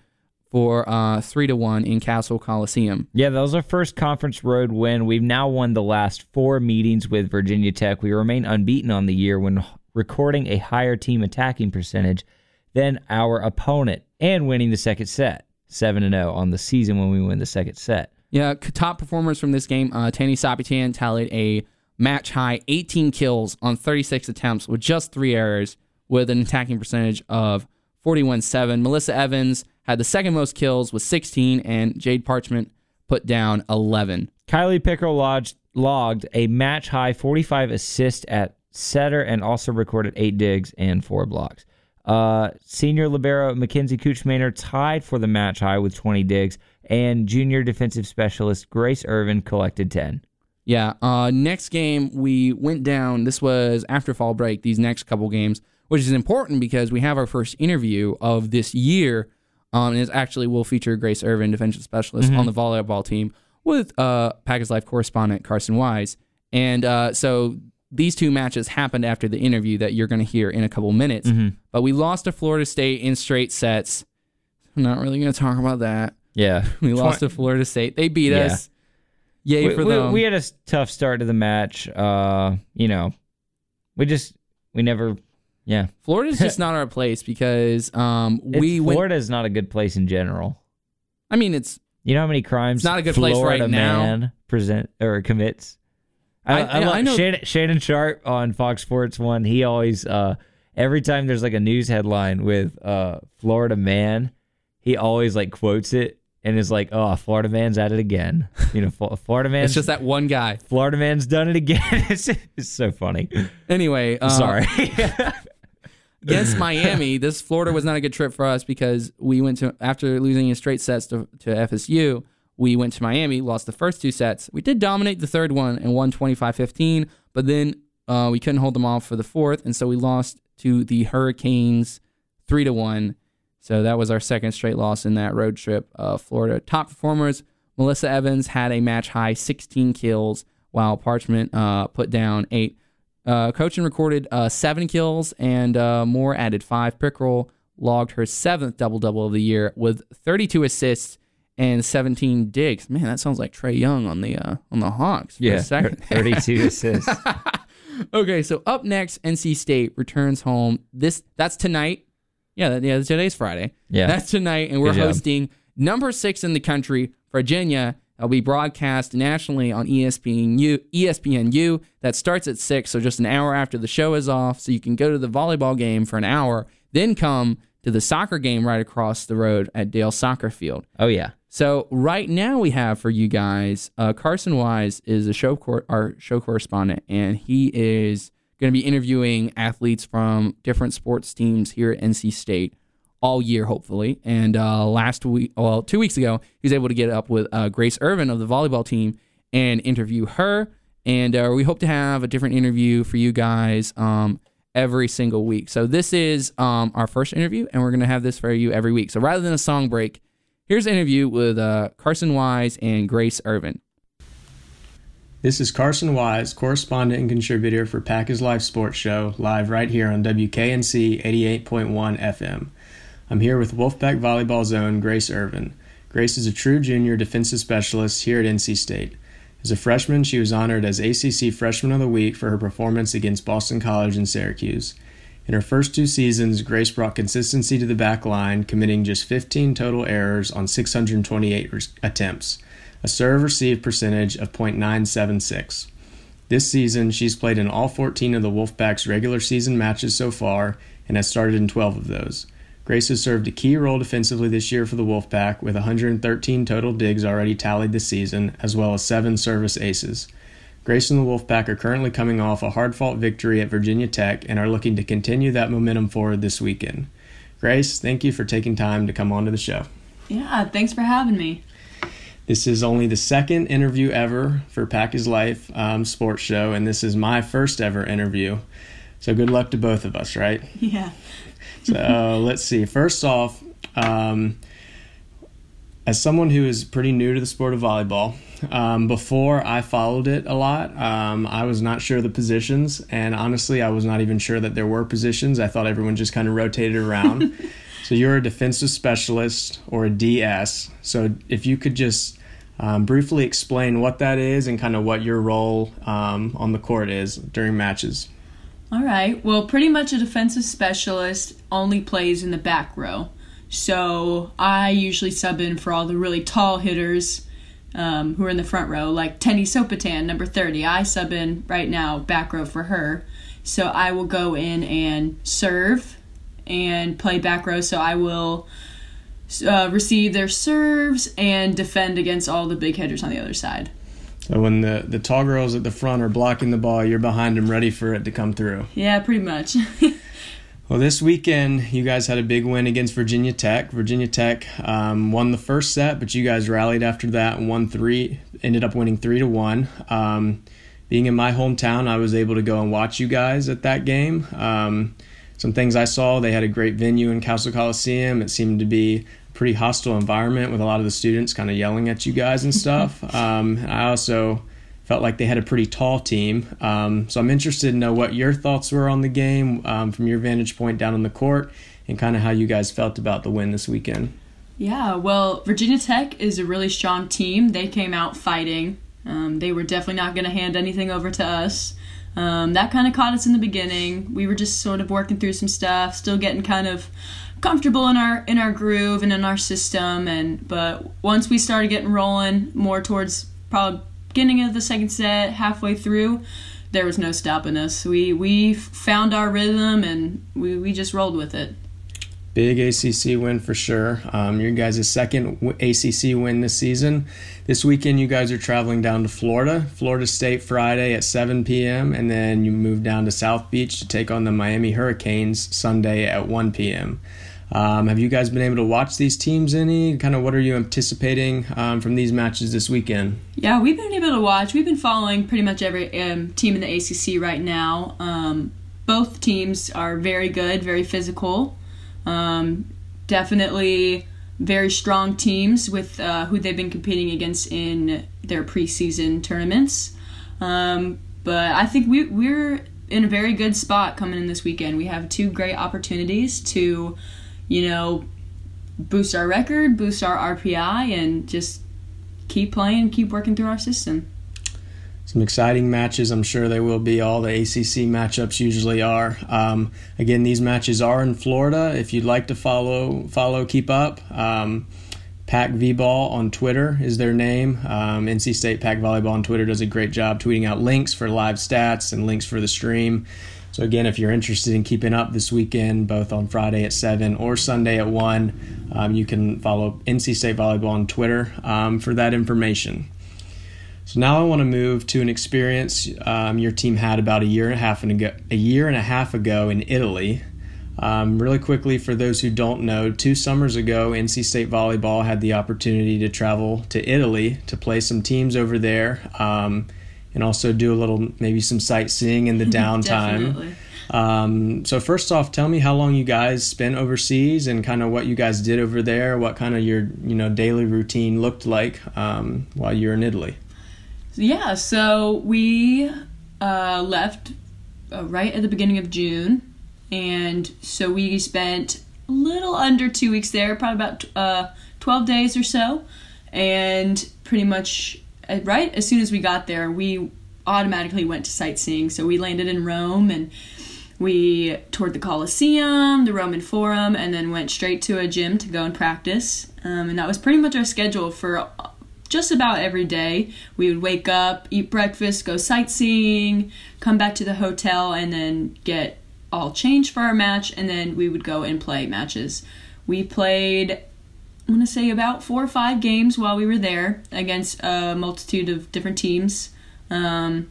Speaker 1: for uh, three to one in Cassell Coliseum.
Speaker 2: Yeah, that was our first conference road win. We've now won the last four meetings with Virginia Tech. We remain unbeaten on the year when recording a higher team attacking percentage than our opponent and winning the second set, 7 and 0 on the season when we win the second set.
Speaker 1: Yeah, top performers from this game. Uh, Tani Sapitan tallied a match high 18 kills on 36 attempts with just three errors, with an attacking percentage of 41-7. Melissa Evans had the second most kills with 16, and Jade Parchment put down 11.
Speaker 2: Kylie Pickrell lodged, logged a match high 45 assists at setter and also recorded eight digs and four blocks. Uh, senior libero Mackenzie Kuchmaner tied for the match high with 20 digs, and junior defensive specialist Grace Irvin collected 10.
Speaker 1: Yeah. Uh, next game we went down. This was after fall break. These next couple games, which is important because we have our first interview of this year. Um, and it's actually will feature Grace Irvin, defensive specialist on the volleyball team, with uh, Packers Life correspondent Carson Wise. And uh, so these two matches happened after the interview that you're going to hear in a couple minutes. But we lost to Florida State in straight sets. I'm not really going to talk about that.
Speaker 2: Yeah.
Speaker 1: We lost to Florida State. They beat
Speaker 2: Yeah.
Speaker 1: us. Yay
Speaker 2: we,
Speaker 1: for
Speaker 2: we-
Speaker 1: them.
Speaker 2: we had a tough start to the match. Uh, you know, we just, we never, yeah.
Speaker 1: Florida's just not our place because um, we
Speaker 2: It's-
Speaker 1: went.
Speaker 2: Florida is not a good place in general.
Speaker 1: I mean, it's
Speaker 2: You know how many crimes
Speaker 1: It's not a good place
Speaker 2: Florida
Speaker 1: right now.
Speaker 2: man present or commits. I,
Speaker 1: I-
Speaker 2: I, love-
Speaker 1: I know-
Speaker 2: Shannon, Shannon Sharpe on Fox Sports One. He always uh, every time there's like a news headline with uh, Florida man, he always like quotes it and is like, "Oh, Florida man's at it again." You know, Florida man.
Speaker 1: it's just that one guy.
Speaker 2: Florida man's done it again. it's, it's so funny.
Speaker 1: Anyway, uh,
Speaker 2: Sorry.
Speaker 1: against Miami, this Florida was not a good trip for us because we went to after losing in straight sets to, to FSU. We went to Miami, lost the first two sets. We did dominate the third one and won 25-15, but then uh, we couldn't hold them off for the fourth, and so we lost to the Hurricanes three to one. So that was our second straight loss in that road trip. Uh, Florida top performers: Melissa Evans had a match high 16 kills, while Parchment uh, put down eight. Uh, Cochin recorded uh, seven kills, and uh, Moore added five. Pickrell logged her seventh double double of the year with 32 assists and 17 digs. Man, that sounds like Trae Young on the uh, on the Hawks. For a second.
Speaker 2: thirty-two assists.
Speaker 1: okay, so up next, NC State returns home. This that's tonight. Yeah, that, yeah. Today's Friday.
Speaker 2: Yeah.
Speaker 1: that's tonight, and we're hosting number six in the country, Virginia. It'll be broadcast nationally on ESPNU. ESPNU. That starts at six, so just an hour after the show is off. So you can go to the volleyball game for an hour, then come to the soccer game right across the road at Dale Soccer Field.
Speaker 2: Oh yeah.
Speaker 1: So right now we have for you guys, uh, Carson Wise is a show cor- our show correspondent, and he is going to be interviewing athletes from different sports teams here at NC State all year, hopefully. And uh, last week, well, two weeks ago, he was able to get up with uh, Grace Irvin of the volleyball team and interview her. And uh, we hope to have a different interview for you guys um, every single week. So this is um, our first interview, and we're going to have this for you every week. So rather than a song break, here's an interview with uh, Carson Wise and Grace Irvin.
Speaker 3: This is Carson Wise, correspondent and contributor for Pack is Life Sports Show, live right here on WKNC 88.1 FM. I'm here with Wolfpack Volleyball Zone Grace Irvin. Grace is a true junior defensive specialist here at NC State. As a freshman, she was honored as ACC Freshman of the Week for her performance against Boston College and Syracuse. In her first two seasons, Grace brought consistency to the back line, committing just 15 total errors on 628 attempts a serve receive percentage of .976. This season, she's played in all 14 of the Wolfpack's regular season matches so far and has started in 12 of those. Grace has served a key role defensively this year for the Wolfpack, with 113 total digs already tallied this season, as well as seven service aces. Grace and the Wolfpack are currently coming off a hard fought victory at Virginia Tech and are looking to continue that momentum forward this weekend. Grace, thank you for taking time to come on to the show.
Speaker 4: Yeah, thanks for having me.
Speaker 3: This is only the second interview ever for Pack is Life um, Sports Show, and this is my first ever interview. So good luck to both of us, right?
Speaker 4: Yeah.
Speaker 3: so let's see. First off, um, as someone who is pretty new to the sport of volleyball, um, before I followed it a lot, um, I was not sure of the positions, and honestly, I was not even sure that there were positions. I thought everyone just kind of rotated around. so you're a defensive specialist or a DS. So if you could just um, briefly explain what that is and kind of what your role um, on the court is during matches.
Speaker 4: All right. Well, pretty much a defensive specialist only plays in the back row. So I usually sub in for all the really tall hitters um, who are in the front row, like Tenny Sopotan, number 30. I sub in right now, back row for her. So I will go in and serve and play back row. So I will uh, receive their serves and defend against all the big hitters on the other side.
Speaker 3: So when the, the tall girls at the front are blocking the ball, you're behind them ready for it to come through.
Speaker 4: Yeah, pretty much.
Speaker 3: well, this weekend you guys had a big win against Virginia Tech. Virginia Tech um, won the first set, but you guys rallied after that and won three. Ended up winning three to one. Um, being in my hometown, I was able to go and watch you guys at that game. Um, some things I saw, they had a great venue in Cassell Coliseum. It seemed to be a pretty hostile environment with a lot of the students kind of yelling at you guys and stuff. um, I also felt like they had a pretty tall team. Um, so I'm interested to know what your thoughts were on the game um, from your vantage point down on the court and kind of how you guys felt about the win this weekend.
Speaker 4: Yeah, well, Virginia Tech is a really strong team. They came out fighting. Um, they were definitely not going to hand anything over to us. Um, that kind of caught us in the beginning. We were just sort of working through some stuff, still getting kind of comfortable in our in our groove and in our system and but once we started getting rolling more towards probably beginning of the second set halfway through there was no stopping us. We we found our rhythm and we, we just rolled with it.
Speaker 3: Big acc win for sure. Um, your guys' second acc win this season. This weekend you guys are traveling down to florida florida state friday at 7 p.m and then you move down to south beach to take on the miami hurricanes sunday at 1 p.m um, have you guys been able to watch these teams any? Kind of what are you anticipating um, from these matches this weekend?
Speaker 4: Yeah, we've been able to watch. We've been following pretty much every um, team in the ACC right now. Um, both teams are very good, very physical. Um, definitely very strong teams with uh, who they've been competing against in their preseason tournaments. Um, but I think we, we're in a very good spot coming in this weekend. We have two great opportunities to you know, boost our record, boost our RPI, and just keep playing, keep working through our system.
Speaker 3: Some exciting matches, I'm sure they will be. All the ACC matchups usually are. Um, again, these matches are in Florida. If you'd like to follow, follow, keep up. Um, Pack V-Ball on Twitter is their name. Um, NC State Pack Volleyball on Twitter does a great job tweeting out links for live stats and links for the stream. So again, if you're interested in keeping up this weekend, both on Friday at seven or Sunday at one, um, you can follow NC State Volleyball on Twitter um, for that information. So now I want to move to an experience um, your team had about a year and a half ago, a year and a half ago in Italy. Um, really quickly, for those who don't know, two summers ago, NC State Volleyball had the opportunity to travel to Italy to play some teams over there um, and also do a little, maybe some sightseeing in the downtime. Um, so, first off, tell me how long you guys spent overseas and kind of what you guys did over there, what kind of your you know daily routine looked like um, while you were in Italy.
Speaker 4: Yeah, so we uh, left uh, right at the beginning of June and so we spent a little under two weeks there, probably about uh, 12 days or so. And pretty much right as soon as we got there, we automatically went to sightseeing. So we landed in Rome and we toured the Colosseum, the Roman Forum, and then went straight to a gym to go and practice. Um, and that was pretty much our schedule for just about every day. We would wake up, eat breakfast, go sightseeing, come back to the hotel, and then get all changed for our match, and then we would go and play matches. We played, I'm going to say, about four or five games while we were there against a multitude of different teams. Um,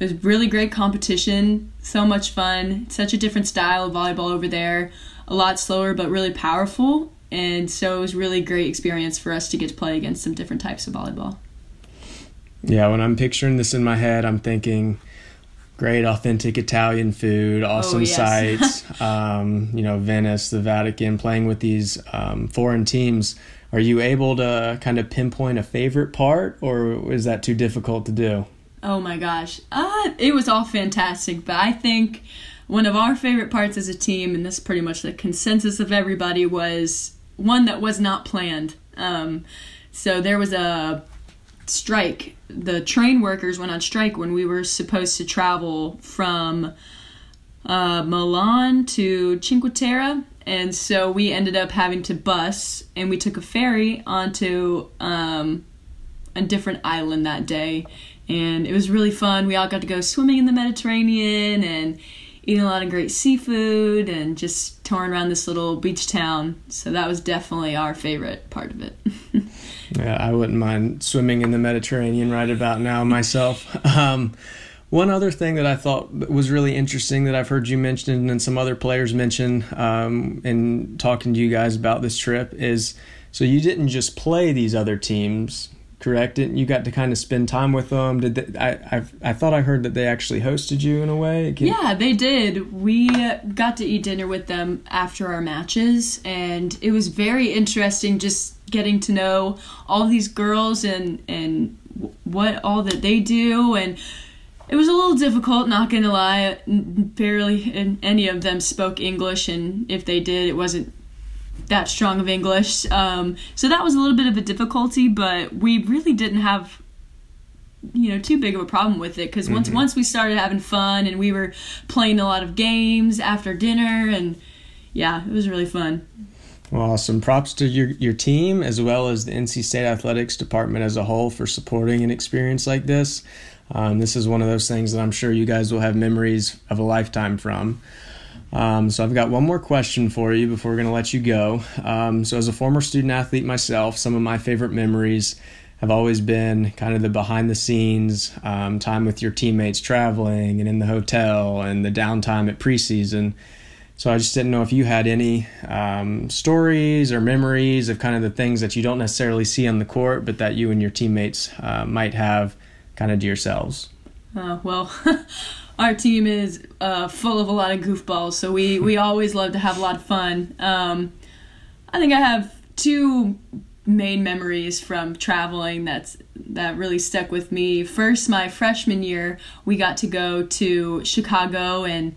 Speaker 4: it was really great competition, so much fun, such a different style of volleyball over there, a lot slower but really powerful. And so it was really great experience for us to get to play against some different types of volleyball.
Speaker 3: Yeah, when I'm picturing this in my head, I'm thinking great authentic Italian food, oh, awesome oh, yes. sights, um, you know, Venice, the Vatican, playing with these um, foreign teams. Are you able to kind of pinpoint a favorite part, or is that too difficult to do?
Speaker 4: Oh my gosh, uh, it was all fantastic, but I think one of our favorite parts as a team, and this is pretty much the consensus of everybody, was one that was not planned. Um, so there was a strike. The train workers went on strike when we were supposed to travel from uh, Milan to Cinque Terre, and so we ended up having to bus, and we took a ferry onto um, a different island that day, and it was really fun. We all got to go swimming in the Mediterranean and eating a lot of great seafood and just touring around this little beach town. So that was definitely our favorite part of it.
Speaker 3: Yeah, I wouldn't mind swimming in the Mediterranean right about now myself. Um, one other thing that I thought was really interesting that I've heard you mention and some other players mention um, in talking to you guys about this trip is so you didn't just play these other teams, correct? It you got to kind of spend time with them. Did they, I, I? I thought I heard that they actually hosted you in a way.
Speaker 4: Can, yeah, they did. We got to eat dinner with them after our matches, and it was very interesting. Just getting to know all these girls and and what all that they do and it was a little difficult not gonna lie barely any of them spoke english and if they did it wasn't that strong of english um, so that was a little bit of a difficulty but we really didn't have you know too big of a problem with it because once mm-hmm. once we started having fun and we were playing a lot of games after dinner and yeah it was really fun Well,
Speaker 3: Awesome. Props to your, your team as well as the NC State Athletics Department as a whole for supporting an experience like this. Um, this is one of those things that I'm sure you guys will have memories of a lifetime from. Um, so I've got one more question for you before we're going to let you go. Um, so as a former student athlete myself, some of my favorite memories have always been kind of the behind the scenes um, time with your teammates traveling and in the hotel and the downtime at preseason. So I just didn't know if you had any um, stories or memories of kind of the things that you don't necessarily see on the court, but that you and your teammates uh, might have kind of to yourselves.
Speaker 4: Uh, well, our team is uh, full of a lot of goofballs, so we, we always love to have a lot of fun. Um, I think I have two main memories from traveling that's that really stuck with me. First, my freshman year, we got to go to Chicago and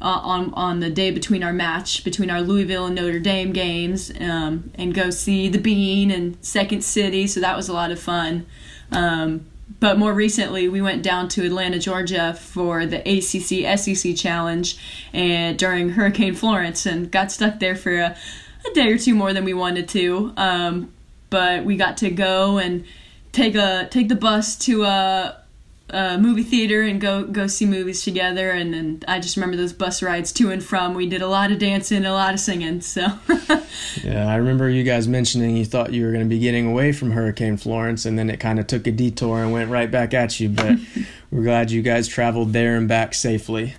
Speaker 4: uh, on on the day between our match between our Louisville and Notre Dame games, um, and go see the Bean and Second City. So that was a lot of fun. Um, but more recently, we went down to Atlanta, Georgia for the ACC SEC Challenge, and during Hurricane Florence, and got stuck there for a, a day or two more than we wanted to. Um, but we got to go and take a take the bus to a, a movie theater and go go see movies together. And then I just remember those bus rides to and from. We did a lot of dancing, a lot of singing. So
Speaker 3: Yeah, I remember you guys mentioning you thought you were going to be getting away from Hurricane Florence, and then it kind of took a detour and went right back at you. But we're glad you guys traveled there and back safely.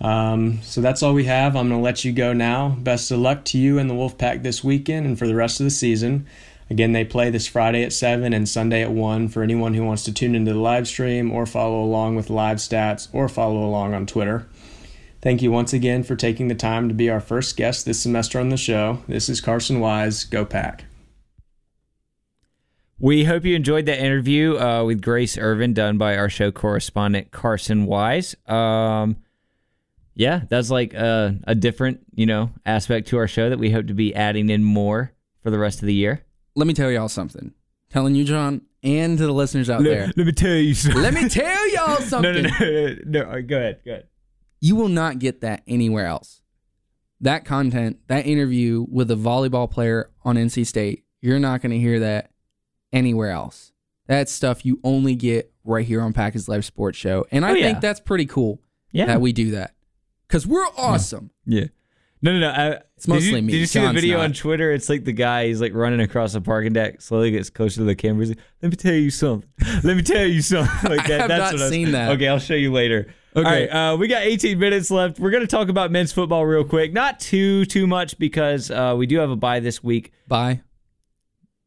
Speaker 3: Um, so that's all we have. I'm going to let you go now. Best of luck to you and the Wolfpack this weekend and for the rest of the season. Again, they play this Friday at 7 and Sunday at 1 for anyone who wants to tune into the live stream or follow along with live stats or follow along on Twitter. Thank you once again for taking the time to be our first guest this semester on the show. This is Carson Wise. Go Pack.
Speaker 2: We hope you enjoyed that interview uh, with Grace Irvin done by our show correspondent Carson Wise. Um, yeah, that's like a, a different, you know, aspect to our show that we hope to be adding in more for the rest of the year.
Speaker 1: Let me tell y'all something. Telling you, John, and to the listeners out there.
Speaker 2: Let me tell you something.
Speaker 1: Let me tell y'all
Speaker 2: no,
Speaker 1: something.
Speaker 2: no, no, no, no. All right, Go ahead. Go ahead.
Speaker 1: You will not get that anywhere else. That content, that interview with a volleyball player on NC State, you're not going to hear that anywhere else. That's stuff you only get right here on Packers Live Sports Show. And I
Speaker 2: Oh,
Speaker 1: think that's pretty cool
Speaker 2: Yeah.
Speaker 1: that we do that. Because we're awesome.
Speaker 2: Yeah. No, no, no. I,
Speaker 1: It's mostly
Speaker 2: did you,
Speaker 1: me.
Speaker 2: Did you see the video
Speaker 1: not.
Speaker 2: on Twitter? It's like the guy, he's like running across the parking deck, slowly gets closer to the camera. He's like, Let me tell you something. Let me tell you something. Like
Speaker 1: I
Speaker 2: that.
Speaker 1: have
Speaker 2: That's
Speaker 1: not
Speaker 2: what I was-
Speaker 1: seen that.
Speaker 2: Okay, I'll show you later.
Speaker 1: Okay.
Speaker 2: All right, uh, we got 18 minutes left. We're going to talk about men's football real quick. Not too, too much because uh, we do have a bye this week.
Speaker 1: Bye.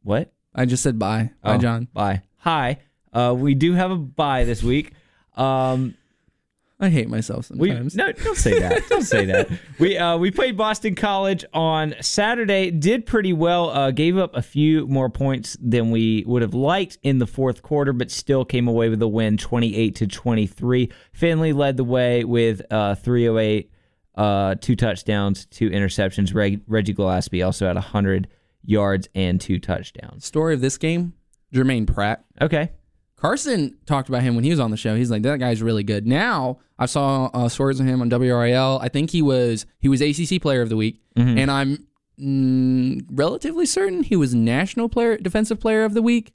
Speaker 2: What?
Speaker 1: I just said bye. Bye,
Speaker 2: Oh,
Speaker 1: John.
Speaker 2: Bye. Hi. Uh, we do have a bye this week. Um,
Speaker 1: I hate myself
Speaker 2: We
Speaker 1: sometimes.
Speaker 2: no, don't say that. don't say that. We uh, we played Boston College on Saturday. Did pretty well. Uh, gave up a few more points than we would have liked in the fourth quarter, but still came away with a win, twenty eight to twenty three. Finley led the way with uh, three oh eight, uh, two touchdowns, two interceptions. Reg- Reggie Gillespie also had hundred yards and two touchdowns.
Speaker 1: Story of this game Jermaine Pratt.
Speaker 2: Okay.
Speaker 1: Carson talked about him when he was on the show. He's like, that guy's really good. Now I saw uh, stories of him on WRAL. I think he was he was ACC Player of the Week, and I'm mm, relatively certain he was National Player Defensive Player of the Week.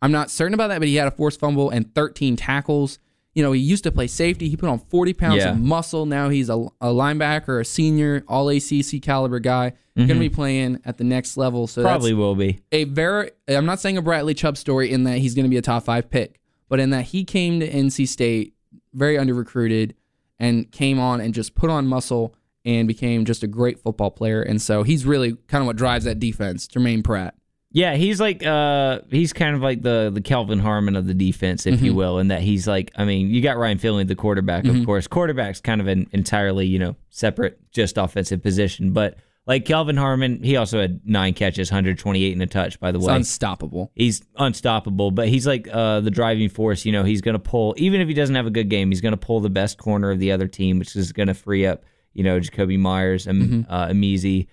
Speaker 1: I'm not certain about that, but he had a forced fumble and 13 tackles. You know, he used to play safety. He put on 40 pounds
Speaker 2: Yeah.
Speaker 1: of muscle. Now he's a, a linebacker, a senior, all ACC caliber guy. Going to be mm-hmm. playing at the next level. So
Speaker 2: Probably will be.
Speaker 1: a very I'm not saying a Bradley Chubb story in that he's going to be a top 5 pick, but in that he came to NC State very under recruited and came on and just put on muscle and became just a great football player and so he's really kind of what drives that defense, Jermaine Pratt.
Speaker 2: Yeah, he's like uh he's kind of like the the Kelvin Harmon of the defense, if you will, in that he's like I mean, you got Ryan Finley, the quarterback, of course. Quarterback's kind of an entirely, you know, separate just offensive position. But like Kelvin Harmon, he also had nine catches, 128 and a touch, by the
Speaker 1: It's
Speaker 2: way.
Speaker 1: unstoppable.
Speaker 2: He's unstoppable, but he's like uh, the driving force. You know, he's going to pull, even if he doesn't have a good game, he's going to pull the best corner of the other team, which is going to free up, you know, Jacoby Myers and uh, Emezie,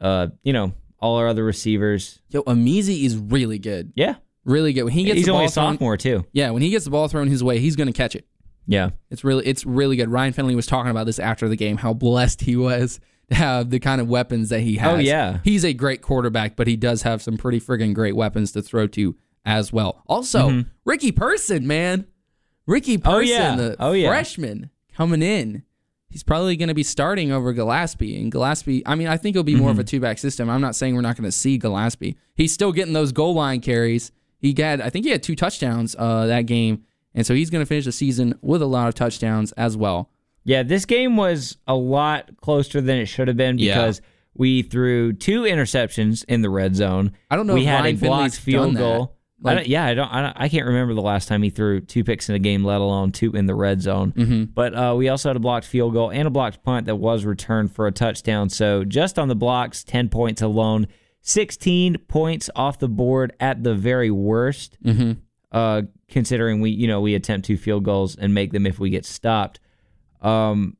Speaker 2: uh, you know, all our other receivers.
Speaker 1: Yo, Emezie is really good.
Speaker 2: Yeah.
Speaker 1: Really good. When he gets
Speaker 2: He's
Speaker 1: the
Speaker 2: only
Speaker 1: ball
Speaker 2: a
Speaker 1: thrown,
Speaker 2: sophomore, too.
Speaker 1: Yeah, when he gets the ball thrown his way, he's going to catch it.
Speaker 2: Yeah.
Speaker 1: It's really it's really good. Ryan Finley was talking about this after the game, how blessed he was to have the kind of weapons that he has.
Speaker 2: Oh, yeah.
Speaker 1: He's a great quarterback, but he does have some pretty friggin' great weapons to throw to as well. Also, Ricky Person, man. Ricky Person,
Speaker 2: Mm-hmm. Oh, yeah.
Speaker 1: the
Speaker 2: Oh, yeah.
Speaker 1: freshman coming in. He's probably going to be starting over Gillespie. And Gillespie, I mean, I think it'll be more of a
Speaker 2: Mm-hmm.
Speaker 1: two back system. I'm not saying we're not going to see Gillespie. He's still getting those goal line carries. He got, I think he had two touchdowns uh, that game. And so he's going to finish the season with a lot of touchdowns as well.
Speaker 2: Yeah, this game was a lot closer than it should have been
Speaker 1: Yeah.
Speaker 2: because we threw two interceptions in the red zone.
Speaker 1: I don't know
Speaker 2: We
Speaker 1: if
Speaker 2: had
Speaker 1: Ryan
Speaker 2: a blocked
Speaker 1: Finley's
Speaker 2: field goal. I
Speaker 1: Like-
Speaker 2: don't, yeah, I don't, I don't. I can't remember the last time he threw two picks in a game, let alone two in the red zone.
Speaker 1: Mm-hmm.
Speaker 2: But uh, we also had a blocked field goal and a blocked punt that was returned for a touchdown. So just on the blocks, ten points alone, sixteen points off the board at the very worst.
Speaker 1: Mm-hmm.
Speaker 2: Uh, considering we, you know, we attempt two field goals and make them if we get stopped. Um,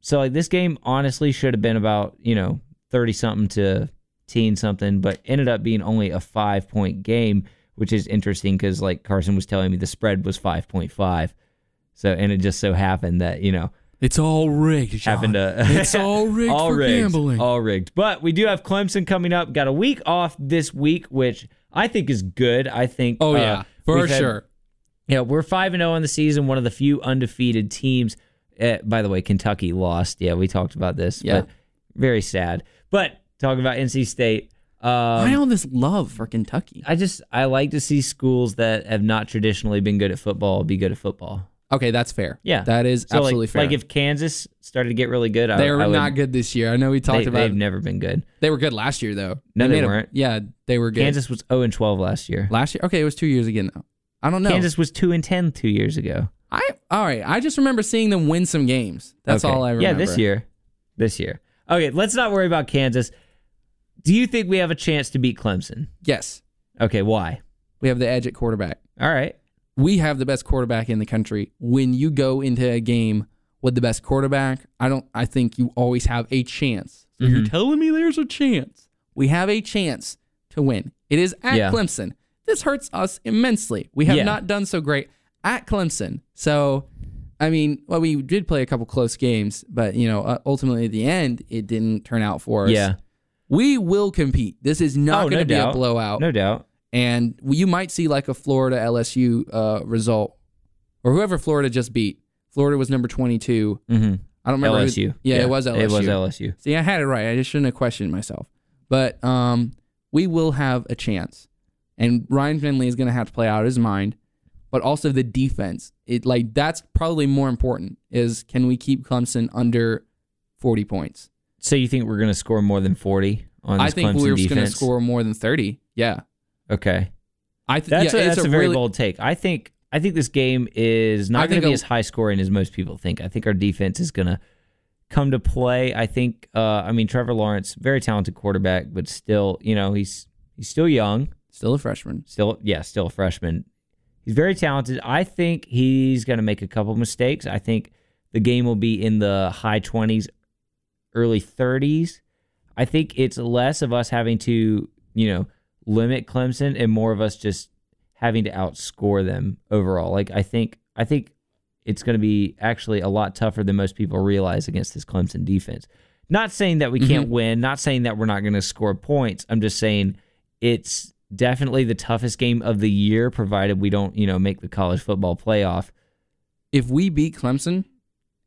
Speaker 2: so like this game honestly should have been about you know thirty something to teen something, but ended up being only a five point game, which is interesting because like Carson was telling me the spread was five point five. So and it just so happened that you know
Speaker 1: It's all rigged. John.
Speaker 2: happened to
Speaker 1: It's all rigged
Speaker 2: all
Speaker 1: for
Speaker 2: rigged,
Speaker 1: gambling.
Speaker 2: all rigged. But we do have Clemson coming up. Got a week off this week, which I think is good. I think.
Speaker 1: Oh
Speaker 2: uh,
Speaker 1: yeah, for
Speaker 2: had-
Speaker 1: sure.
Speaker 2: Yeah, we're five and zero on the season. One of the few undefeated teams. Uh, by the way, Kentucky lost. Yeah, we talked about this.
Speaker 1: Yeah.
Speaker 2: but very sad. But talking about NC State.
Speaker 1: Why
Speaker 2: Um,
Speaker 1: all this love for Kentucky?
Speaker 2: I just I like to see schools that have not traditionally been good at football be good at football.
Speaker 1: Okay, that's fair.
Speaker 2: Yeah,
Speaker 1: that is
Speaker 2: So
Speaker 1: absolutely
Speaker 2: like,
Speaker 1: fair.
Speaker 2: like if Kansas started to get really good, I,
Speaker 1: they were
Speaker 2: I would,
Speaker 1: not good this year. I know we talked
Speaker 2: They,
Speaker 1: about.
Speaker 2: they've never been good.
Speaker 1: They were good last year though.
Speaker 2: No, they
Speaker 1: a-
Speaker 2: weren't.
Speaker 1: yeah, they were good.
Speaker 2: Kansas was zero and twelve last year.
Speaker 1: last year. Okay, it was two years again though. I don't know.
Speaker 2: Kansas was two and 10 two years ago.
Speaker 1: I all right. I just remember seeing them win some games. That's
Speaker 2: Okay.
Speaker 1: all I remember.
Speaker 2: Yeah, this year. This year. Okay, let's not worry about Kansas. Do you think we have a chance to beat Clemson?
Speaker 1: Yes,
Speaker 2: Okay, why?
Speaker 1: we have the edge at quarterback.
Speaker 2: All right.
Speaker 1: We have the best quarterback in the country. When you go into a game with the best quarterback, I don't. I think you always have a chance. So
Speaker 2: Mm-hmm.
Speaker 1: you're telling me there's a chance. We have a chance to win. It is at
Speaker 2: Yeah.
Speaker 1: Clemson. This hurts us immensely. We have
Speaker 2: Yeah.
Speaker 1: not done so great at Clemson. So, I mean, well, we did play a couple close games, but you know, uh, ultimately at the end, it didn't turn out for us.
Speaker 2: Yeah.
Speaker 1: We will compete. This is not
Speaker 2: Oh,
Speaker 1: going
Speaker 2: no
Speaker 1: to be
Speaker 2: doubt.
Speaker 1: a blowout.
Speaker 2: No doubt.
Speaker 1: And you might see like a Florida LSU uh, result or whoever Florida just beat. Florida was number 22.
Speaker 2: Mm-hmm.
Speaker 1: I don't remember. who-
Speaker 2: LSU.
Speaker 1: yeah, it was LSU.
Speaker 2: It was LSU.
Speaker 1: See, I had it right. I just shouldn't have questioned myself. But um, we will have a chance. And Ryan Finley is going to have to play out his mind, but also the defense. It like that's probably more important is can we keep Clemson under 40 points?
Speaker 2: So you think we're going to score more than 40 on this
Speaker 1: I think
Speaker 2: Clemson
Speaker 1: we're going to
Speaker 2: defense?
Speaker 1: score more than 30. Yeah.
Speaker 2: Okay.
Speaker 1: I th-
Speaker 2: That's
Speaker 1: yeah,
Speaker 2: a,
Speaker 1: it's
Speaker 2: that's a, very
Speaker 1: really,
Speaker 2: bold take. I think I think this game is
Speaker 1: I
Speaker 2: not going
Speaker 1: think
Speaker 2: to be
Speaker 1: a-
Speaker 2: as high scoring as most people think. I think our defense is going to come to play. I think uh, I mean Trevor Lawrence, very talented quarterback, but still, you know, he's he's still young.
Speaker 1: still a freshman.
Speaker 2: Still, yeah, still a freshman. He's very talented. I think he's going to make a couple mistakes. I think the game will be in the high 20s, early 30s. I think it's less of us having to, you know, limit Clemson and more of us just having to outscore them overall. Like I think I think it's going to be actually a lot tougher than most people realize against this Clemson defense. Not saying that we mm-hmm. can't win, not saying that we're not going to score points. I'm just saying it's definitely the toughest game of the year provided we don't, you know, make the college football playoff.
Speaker 1: If we beat Clemson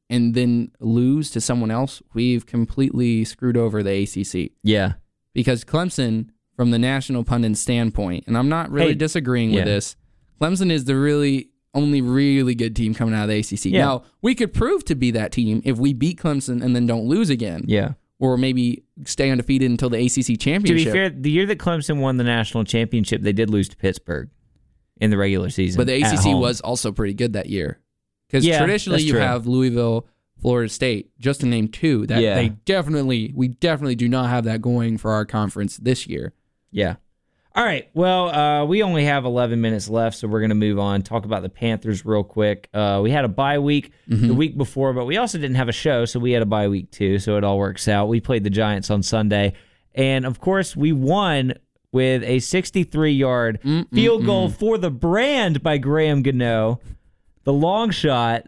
Speaker 1: and then lose to someone else, we've completely screwed over the ACC.
Speaker 2: Yeah.
Speaker 1: because Clemson, from the national pundit standpoint, and I'm not really
Speaker 2: Hey,
Speaker 1: disagreeing
Speaker 2: yeah.
Speaker 1: with this, Clemson is the really only really good team coming out of the ACC.
Speaker 2: Yeah.
Speaker 1: Now, we could prove to be that team if we beat Clemson and then don't lose again,
Speaker 2: Yeah.
Speaker 1: or maybe stay undefeated until the ACC championship.
Speaker 2: To be fair, the year that Clemson won the national championship, they did lose to Pittsburgh in the regular season.
Speaker 1: but the ACC was also pretty good that year because
Speaker 2: Yeah,
Speaker 1: traditionally you
Speaker 2: true.
Speaker 1: have Louisville, Florida State, just to name two. That
Speaker 2: Yeah.
Speaker 1: they definitely, we definitely do not have that going for our conference this year.
Speaker 2: Yeah. All right. Well, uh, we only have 11 minutes left, so we're going to move on. Talk about the Panthers real quick. Uh, we had a bye week
Speaker 1: Mm-hmm.
Speaker 2: the week before, but we also didn't have a show, so we had a bye week too. So it all works out. We played the Giants on Sunday, and of course, we won with a 63 yard field goal for the brand by Graham Gano. The long shot.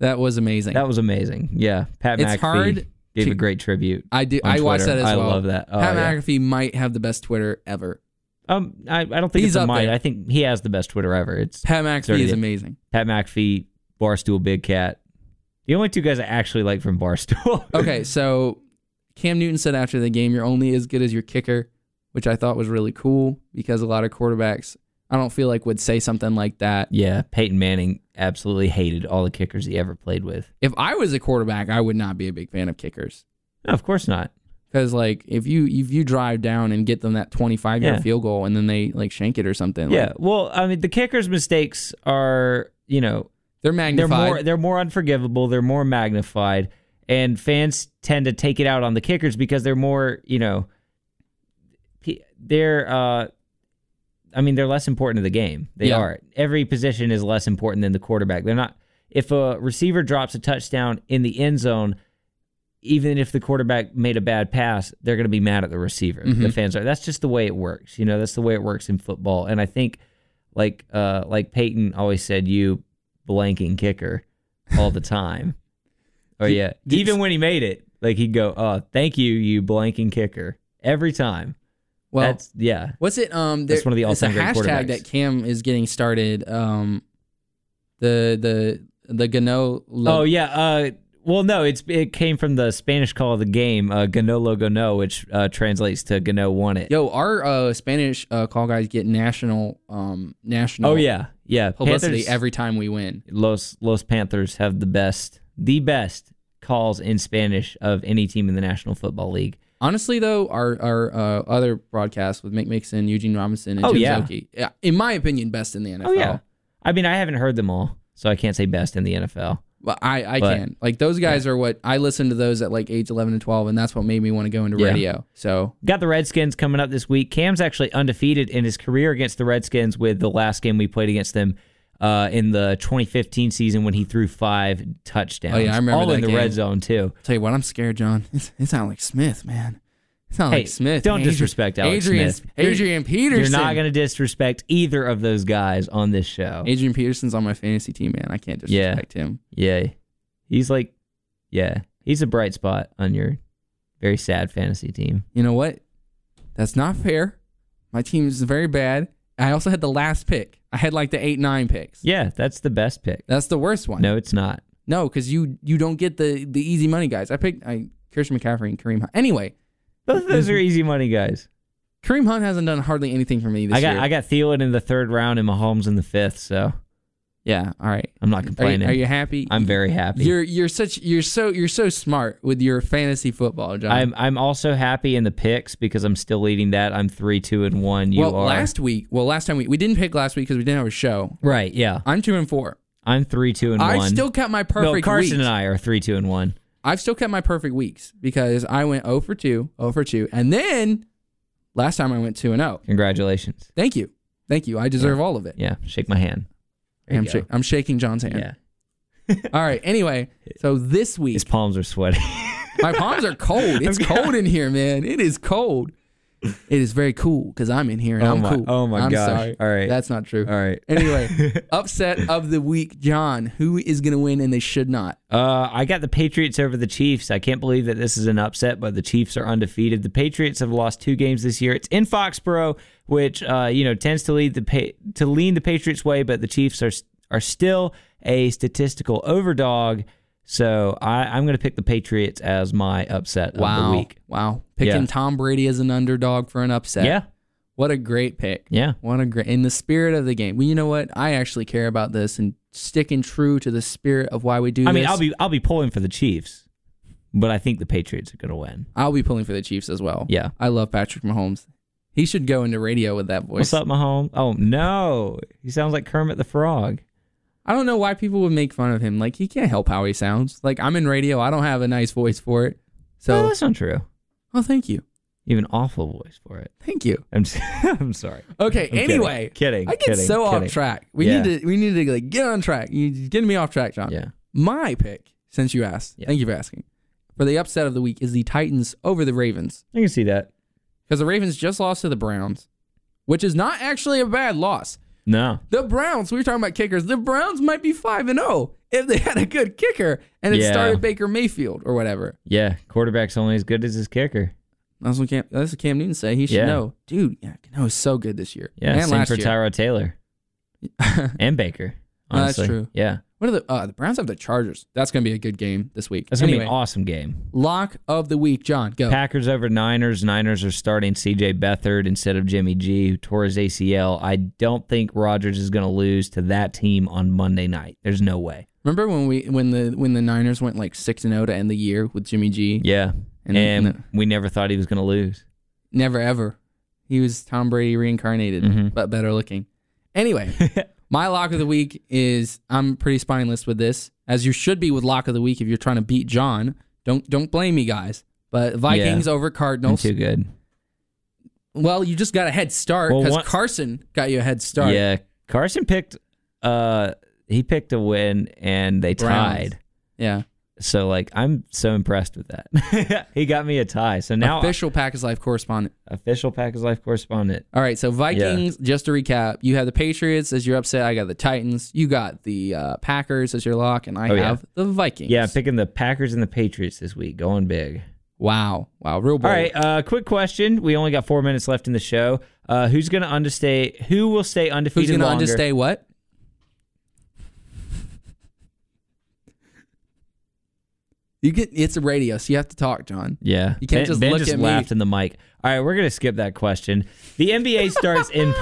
Speaker 1: That was amazing.
Speaker 2: That was amazing. Yeah. Pat
Speaker 1: It's
Speaker 2: McAfee
Speaker 1: hard
Speaker 2: gave
Speaker 1: to-
Speaker 2: a great tribute.
Speaker 1: I do. I watched that as
Speaker 2: I
Speaker 1: well.
Speaker 2: I love that. Oh,
Speaker 1: Pat
Speaker 2: yeah.
Speaker 1: McAfee might have the best Twitter ever.
Speaker 2: Um, I, I don't think
Speaker 1: He's
Speaker 2: it's a might.
Speaker 1: there.
Speaker 2: I think he has the best Twitter ever. It's
Speaker 1: Pat McAfee is amazing.
Speaker 2: Pat McAfee, Barstool Big Cat. The only two guys I actually like from Barstool.
Speaker 1: Okay, so Cam Newton said after the game, "You're only as good as your kicker," which I thought was really cool because a lot of quarterbacks, I don't feel like would say something like that.
Speaker 2: yeah, Peyton Manning absolutely hated all the kickers he ever played with.
Speaker 1: If I was a quarterback, I would not be a big fan of kickers
Speaker 2: No, of course not.
Speaker 1: because like if you if you drive down and get them that 25 yard
Speaker 2: Yeah.
Speaker 1: field goal and then they like shank it or something, like,
Speaker 2: Yeah, well, I mean, the kickers' mistakes are, you know,
Speaker 1: they're
Speaker 2: they're
Speaker 1: magnified.
Speaker 2: more they're more unforgivable. They're more magnified, and fans tend to take it out on the kickers because they're more, you know, they're. uh I mean, they're less important to the game. They
Speaker 1: Yeah.
Speaker 2: are. Every position is less important than the quarterback. They're not. If a receiver drops a touchdown in the end zone, even if the quarterback made a bad pass, they're going to be mad at the receiver. The fans are. That's just the way it works. You know, that's the way it works in football. And I think, like, uh, like Peyton always said, you blanking kicker all the time. oh yeah, even when he made it, like he'd go, "Oh, thank you, you blanking kicker," every time.
Speaker 1: Well,
Speaker 2: That's yeah.
Speaker 1: what's it? Um,
Speaker 2: That's
Speaker 1: there-
Speaker 2: one of the all-time great
Speaker 1: hashtag
Speaker 2: quarterbacks.
Speaker 1: that Cam is getting started. Um, the the the Gano.
Speaker 2: Oh yeah. Uh, well, no, it's it came from the Spanish call of the game, uh, "Gánalo Gano," which uh, translates to "Gano won it."
Speaker 1: Yo, our uh, Spanish uh, call guys get national um national
Speaker 2: Oh yeah, yeah.
Speaker 1: publicity
Speaker 2: Panthers,
Speaker 1: every time we win.
Speaker 2: Los Los Panthers have the best, the best calls in Spanish of any team in the National Football League.
Speaker 1: Honestly, though, our our uh, other broadcasts with Mick Mixon, Eugene Robinson, and
Speaker 2: Oh,
Speaker 1: Jim
Speaker 2: yeah.
Speaker 1: Szoke, yeah, in my opinion, best in the NFL.
Speaker 2: Oh yeah. I mean, I haven't heard them all, so I can't say best in the NFL.
Speaker 1: But I, I
Speaker 2: But-
Speaker 1: can. Like those guys are what I listened to those at like age eleven and twelve, and that's what made me want to go into
Speaker 2: Yeah.
Speaker 1: radio. So
Speaker 2: Got the Redskins coming up this week. Cam's actually undefeated in his career against the Redskins with the last game we played against them uh, in the 2015 season when he threw five touchdowns.
Speaker 1: Oh, yeah, I remember
Speaker 2: All in the
Speaker 1: game.
Speaker 2: red zone too.
Speaker 1: tell you what, I'm scared, John. It's, it sounds like Smith, man. It's not
Speaker 2: Hey,
Speaker 1: like Smith.
Speaker 2: don't
Speaker 1: Adrian-
Speaker 2: disrespect Alex
Speaker 1: Adrian,
Speaker 2: Smith.
Speaker 1: Adrian Peterson.
Speaker 2: You're not going to disrespect either of those guys on this show.
Speaker 1: Adrian Peterson's on my fantasy team, man. I can't
Speaker 2: Yeah.
Speaker 1: disrespect him.
Speaker 2: Yeah. He's like, yeah, he's a bright spot on your very sad fantasy team.
Speaker 1: You know what? That's not fair. My team is very bad. I also had the last pick. I had like the eight nine picks.
Speaker 2: Yeah, that's the best pick.
Speaker 1: That's the worst one.
Speaker 2: No, it's not.
Speaker 1: No, because you you don't get the the easy money guys. I picked I Christian McCaffrey and Kareem Hunt. Anyway,
Speaker 2: Both of those are easy money guys.
Speaker 1: Kareem Hunt hasn't done hardly anything for me this
Speaker 2: I got
Speaker 1: year.
Speaker 2: I got Thielen in the third round and Mahomes in the fifth, so
Speaker 1: yeah, all right.
Speaker 2: I'm not
Speaker 1: Are
Speaker 2: complaining.
Speaker 1: you, are you happy?
Speaker 2: I'm very happy.
Speaker 1: You're you're such you're so you're so smart with your fantasy football, John.
Speaker 2: I'm I'm also happy in the picks because I'm still leading that. I'm three, two, and one. You
Speaker 1: well,
Speaker 2: are
Speaker 1: last week, well, last time we we didn't pick last week because we didn't have a show.
Speaker 2: right. Yeah,
Speaker 1: I'm two and four.
Speaker 2: I'm three, two, and one.
Speaker 1: I
Speaker 2: one.
Speaker 1: still kept my
Speaker 2: no,
Speaker 1: perfect
Speaker 2: Carson
Speaker 1: weeks.
Speaker 2: and I are three, two, and one.
Speaker 1: I've still kept my perfect weeks because I went 0 for 2, 0 for 2. And then last time I went 2 and 0.
Speaker 2: Congratulations.
Speaker 1: Thank you. Thank you. I deserve all of it.
Speaker 2: Yeah, shake my hand.
Speaker 1: I'm, shak- I'm shaking John's hand.
Speaker 2: Yeah,
Speaker 1: All right. Anyway, so this week,
Speaker 2: his palms are sweaty.
Speaker 1: my palms are cold. It's cold in here, man. It is cold. It is very cool because I'm in here and
Speaker 2: Oh
Speaker 1: I'm
Speaker 2: my-
Speaker 1: cool.
Speaker 2: oh my
Speaker 1: I'm
Speaker 2: gosh.
Speaker 1: Sorry.
Speaker 2: All right.
Speaker 1: That's not true.
Speaker 2: All right.
Speaker 1: Anyway, upset of the week, John. Who is going to win and they should not?
Speaker 2: Uh, I got the Patriots over the Chiefs. I can't believe that this is an upset, but the Chiefs are undefeated. The Patriots have lost two games this year. It's in Foxborough, which uh, you know tends to lead the pa- to lean the Patriots' way, but the Chiefs are are still a statistical overdog. So I, I'm going to pick the Patriots as my upset
Speaker 1: Wow.
Speaker 2: of the week.
Speaker 1: Wow. Picking
Speaker 2: Yeah.
Speaker 1: Tom Brady as an underdog for an upset.
Speaker 2: Yeah,
Speaker 1: What a great pick.
Speaker 2: yeah.
Speaker 1: What a great in the spirit of the game. Well, you know what? I actually care about this and sticking true to the spirit of why we do
Speaker 2: I mean,
Speaker 1: this.
Speaker 2: I'll be I'll be pulling for the Chiefs, but I think the Patriots are going to win.
Speaker 1: I'll be pulling for the Chiefs as well.
Speaker 2: Yeah.
Speaker 1: I love Patrick Mahomes. He should go into radio with that voice.
Speaker 2: What's up, Mahomes? Oh no, he sounds like Kermit the Frog.
Speaker 1: I don't know why people would make fun of him. Like he can't help how he sounds. Like I'm in radio. I don't have a nice voice for it.
Speaker 2: No,
Speaker 1: So,
Speaker 2: that's not true.
Speaker 1: oh, thank you,
Speaker 2: You have an awful voice for it.
Speaker 1: thank you.
Speaker 2: I'm s- I'm sorry.
Speaker 1: Okay.
Speaker 2: I'm kidding.
Speaker 1: anyway,
Speaker 2: Kidding,
Speaker 1: I get
Speaker 2: kidding,
Speaker 1: so
Speaker 2: kidding.
Speaker 1: off track. We
Speaker 2: Yeah.
Speaker 1: need to. We need to like get on track. You getting me off track, John.
Speaker 2: Yeah.
Speaker 1: My pick, since you asked,
Speaker 2: Yeah.
Speaker 1: thank you for asking. For the upset of the week is the Titans over the Ravens.
Speaker 2: I can see that.
Speaker 1: because the Ravens just lost to the Browns, which is not actually a bad loss.
Speaker 2: No.
Speaker 1: The Browns, we were talking about kickers. The Browns might be five and zero if they had a good kicker and it
Speaker 2: Yeah.
Speaker 1: started Baker Mayfield or whatever.
Speaker 2: Yeah. Quarterback's only as good as his kicker.
Speaker 1: That's what Cam. That's what Cam Newton say. He should
Speaker 2: Yeah.
Speaker 1: know, dude. Yeah, Cam is so good this year.
Speaker 2: Yeah.
Speaker 1: and
Speaker 2: same
Speaker 1: last
Speaker 2: for. Tyrod Taylor and Baker.
Speaker 1: Oh, that's true.
Speaker 2: Yeah.
Speaker 1: What are the uh, the Browns have the Chargers? That's gonna be a good game this week.
Speaker 2: That's gonna
Speaker 1: anyway,
Speaker 2: be an awesome game.
Speaker 1: lock of the week, John. Go.
Speaker 2: Packers over Niners. Niners are starting C.J. Beathard instead of Jimmy G, who tore his ACL. I don't think Rodgers is going to lose to that team on Monday night. There's no way.
Speaker 1: Remember when we when the when the Niners went like six and zero to end the year with Jimmy G?
Speaker 2: Yeah.
Speaker 1: And-
Speaker 2: And,
Speaker 1: and-
Speaker 2: we never thought he was going to lose.
Speaker 1: Never ever. He was Tom Brady reincarnated,
Speaker 2: Mhm.
Speaker 1: but better looking. Anyway, my lock of the week is I'm pretty spineless with this, as you should be with lock of the week if you're trying to beat John. Don't don't blame me, guys. But Vikings over
Speaker 2: I'm
Speaker 1: Cardinals.
Speaker 2: too good.
Speaker 1: Well, you just got a head start
Speaker 2: Well,
Speaker 1: because
Speaker 2: one-
Speaker 1: Carson got you a head start.
Speaker 2: Yeah, Carson picked. Uh, he picked a win, and they
Speaker 1: Browns.
Speaker 2: tied.
Speaker 1: Yeah.
Speaker 2: So like, I'm so impressed with that. he got me a tie. So now
Speaker 1: Official Pack is Life correspondent.
Speaker 2: official Pack is Life correspondent.
Speaker 1: All right, so Vikings. Just to recap, you have the Patriots as your upset. I got the Titans. You got the uh, Packers as your lock, and I
Speaker 2: Oh, yeah.
Speaker 1: have the Vikings.
Speaker 2: Yeah, picking the Packers and the Patriots this week. Going big.
Speaker 1: Wow. Wow. Real bold.
Speaker 2: All right, uh, quick question. We only got four minutes left in the show. Uh, who's going to understay? Who will stay undefeated?
Speaker 1: Who's going to understay what? You get it's a radio, so you have to talk, John.
Speaker 2: Yeah,
Speaker 1: You can't
Speaker 2: ben,
Speaker 1: just
Speaker 2: Ben
Speaker 1: look
Speaker 2: just
Speaker 1: at me.
Speaker 2: laughed in the mic. All right, we're gonna skip that question. The NBA starts in.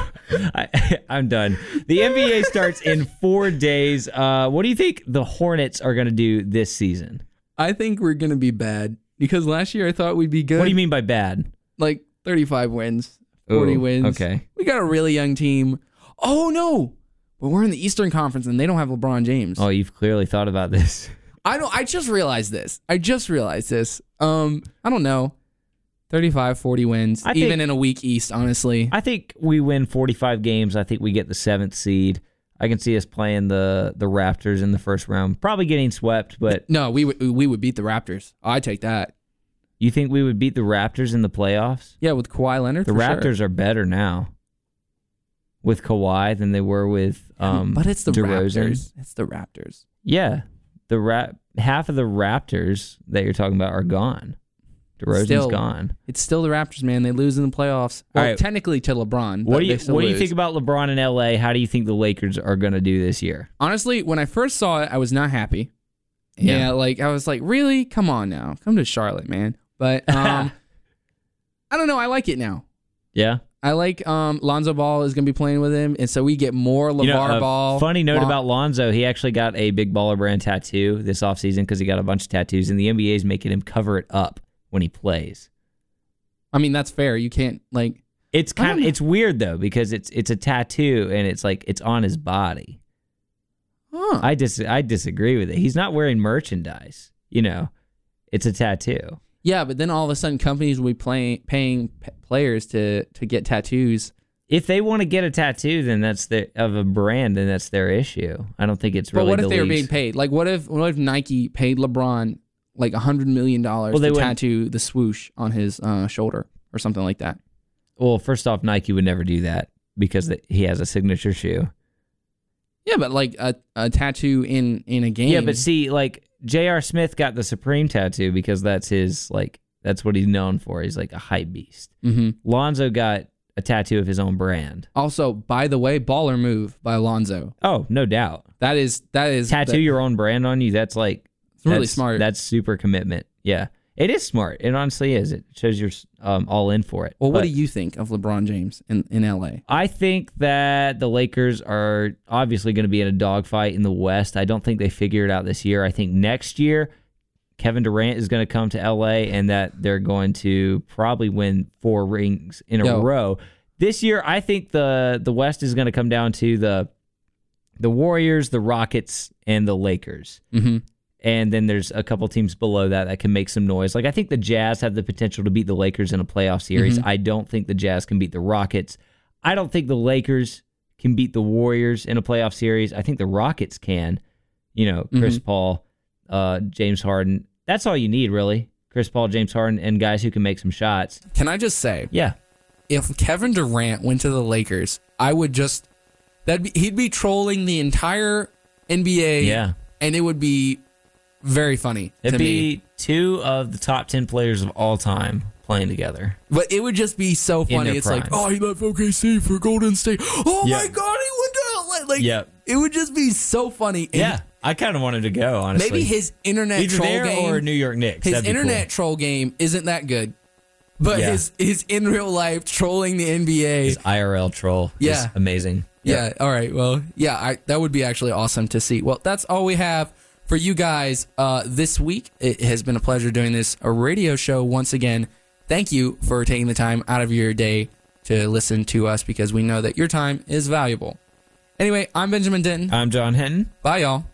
Speaker 2: I, I'm done. The NBA starts in four days. Uh, what do you think the Hornets are gonna do this season?
Speaker 1: I think we're gonna be bad because last year I thought we'd be good.
Speaker 2: What do you mean by bad?
Speaker 1: Like 35 wins, 40
Speaker 2: Ooh,
Speaker 1: wins.
Speaker 2: okay.
Speaker 1: We got a really young team. Oh no, but we're in the Eastern Conference and they don't have LeBron James.
Speaker 2: Oh, you've clearly thought about this.
Speaker 1: I don't. I just realized this. I just realized this. Um, I don't know. 35, 40 wins,
Speaker 2: think-
Speaker 1: even in a weak East. Honestly,
Speaker 2: I think we win 45 games. I think we get the seventh seed. I can see us playing the the Raptors in the first round, probably getting swept. But
Speaker 1: no, we would we would beat the Raptors. I take that.
Speaker 2: you think we would beat the Raptors in the playoffs?
Speaker 1: Yeah, with Kawhi Leonard.
Speaker 2: The
Speaker 1: for sure.
Speaker 2: Raptors are better now with Kawhi than they were with um
Speaker 1: but it's the
Speaker 2: DeRozan.
Speaker 1: Raptors. It's the Raptors.
Speaker 2: Yeah. The rap half of the Raptors that you're talking about are gone. DeRozan's
Speaker 1: Still,
Speaker 2: gone.
Speaker 1: It's still the Raptors, man. They lose in the playoffs. Well,
Speaker 2: right.
Speaker 1: technically to LeBron.
Speaker 2: What
Speaker 1: but
Speaker 2: do you
Speaker 1: they still
Speaker 2: what do you think about LeBron in LA? How do you think the Lakers are gonna do this year?
Speaker 1: Honestly, when I first saw it, I was not happy.
Speaker 2: Yeah.
Speaker 1: Yeah, like I was like, really? Come on now, come to Charlotte, man. But um, I don't know. I like it now.
Speaker 2: Yeah.
Speaker 1: I like um Lonzo Ball is gonna be playing with him, and so we get more LeVar
Speaker 2: You know,
Speaker 1: Ball.
Speaker 2: Funny note
Speaker 1: Lon-
Speaker 2: about Lonzo, he actually got a big baller brand tattoo this offseason because he got a bunch of tattoos, and the NBA is making him cover it up when he plays.
Speaker 1: I mean, that's fair. You can't like.
Speaker 2: It's kind of it's weird though because it's it's a tattoo and it's like it's on his body.
Speaker 1: Huh.
Speaker 2: I dis I disagree with it. He's not wearing merchandise. You know, it's a tattoo.
Speaker 1: Yeah, but then all of a sudden, companies will be playing paying p- players to to get tattoos.
Speaker 2: If they want to get a tattoo, then that's the of a brand, then that's their issue. I don't think it's really.
Speaker 1: But what if
Speaker 2: the
Speaker 1: they were
Speaker 2: league's-
Speaker 1: being paid? Like, what if what if Nike paid LeBron like a hundred million dollars
Speaker 2: Well, they
Speaker 1: to
Speaker 2: wouldn't-
Speaker 1: tattoo the swoosh on his uh, shoulder or something like that?
Speaker 2: Well, first off, Nike would never do that because th- he has a signature shoe.
Speaker 1: Yeah, but like a, a tattoo in in a game.
Speaker 2: Yeah, but see, like J.R. Smith got the Supreme tattoo because that's his like that's what he's known for. He's like a hype beast.
Speaker 1: hmm
Speaker 2: Lonzo got a tattoo of his own brand.
Speaker 1: Also, by the way, baller move by Alonzo.
Speaker 2: Oh, no doubt.
Speaker 1: That is that is
Speaker 2: Tattoo
Speaker 1: that-
Speaker 2: your own brand on you. That's like
Speaker 1: It's really
Speaker 2: that's-
Speaker 1: smart.
Speaker 2: That's super commitment. Yeah, it is smart. It honestly is. It shows you're um, all in for it.
Speaker 1: Well, what
Speaker 2: But
Speaker 1: do you think of LeBron James in in LA?
Speaker 2: I think that the Lakers are obviously going to be in a dogfight in the West. I don't think they figure it out this year. I think next year Kevin Durant is going to come to LA and that they're going to probably win four rings in a
Speaker 1: Yo.
Speaker 2: row. This year, I think the the West is going to come down to the the Warriors, the Rockets, and the Lakers.
Speaker 1: Mm-hmm.
Speaker 2: And then there's a couple teams below that that can make some noise. Like I think the Jazz have the potential to beat the Lakers in a playoff series. I don't think the Jazz can beat the Rockets. I don't think the Lakers can beat the Warriors in a playoff series. I think the Rockets can. You know, Chris Paul, uh, James Harden. That's all you need, really. Chris Paul, James Harden, and guys who can make some shots.
Speaker 1: Can I just say,
Speaker 2: Yeah.
Speaker 1: if Kevin Durant went to the Lakers, I would just that be he'd be trolling the entire NBA.
Speaker 2: Yeah.
Speaker 1: and it would be very funny
Speaker 2: It'd be
Speaker 1: me.
Speaker 2: two of the top 10 players of all time playing together.
Speaker 1: But it would just be so funny. It's like, oh, he left OKC for Golden State. Oh
Speaker 2: Yeah.
Speaker 1: my god, he went to LA. Like,
Speaker 2: Yep.
Speaker 1: it would just be so funny. And
Speaker 2: I kind of wanted to go, honestly.
Speaker 1: maybe his internet
Speaker 2: Either
Speaker 1: troll game
Speaker 2: or New York Knicks.
Speaker 1: his internet
Speaker 2: cool.
Speaker 1: troll game isn't that good. But
Speaker 2: Yeah.
Speaker 1: his his in real life trolling the NBA.
Speaker 2: His IRL troll
Speaker 1: Yeah.
Speaker 2: is amazing.
Speaker 1: Yeah. All right. Well, yeah, I, that would be actually awesome to see. Well, that's all we have for you guys uh, this week. It has been a pleasure doing this a radio show once again. Thank you for taking the time out of your day to listen to us because we know that your time is valuable. Anyway, I'm Benjamin Denton.
Speaker 2: I'm John Hinton.
Speaker 1: Bye, y'all.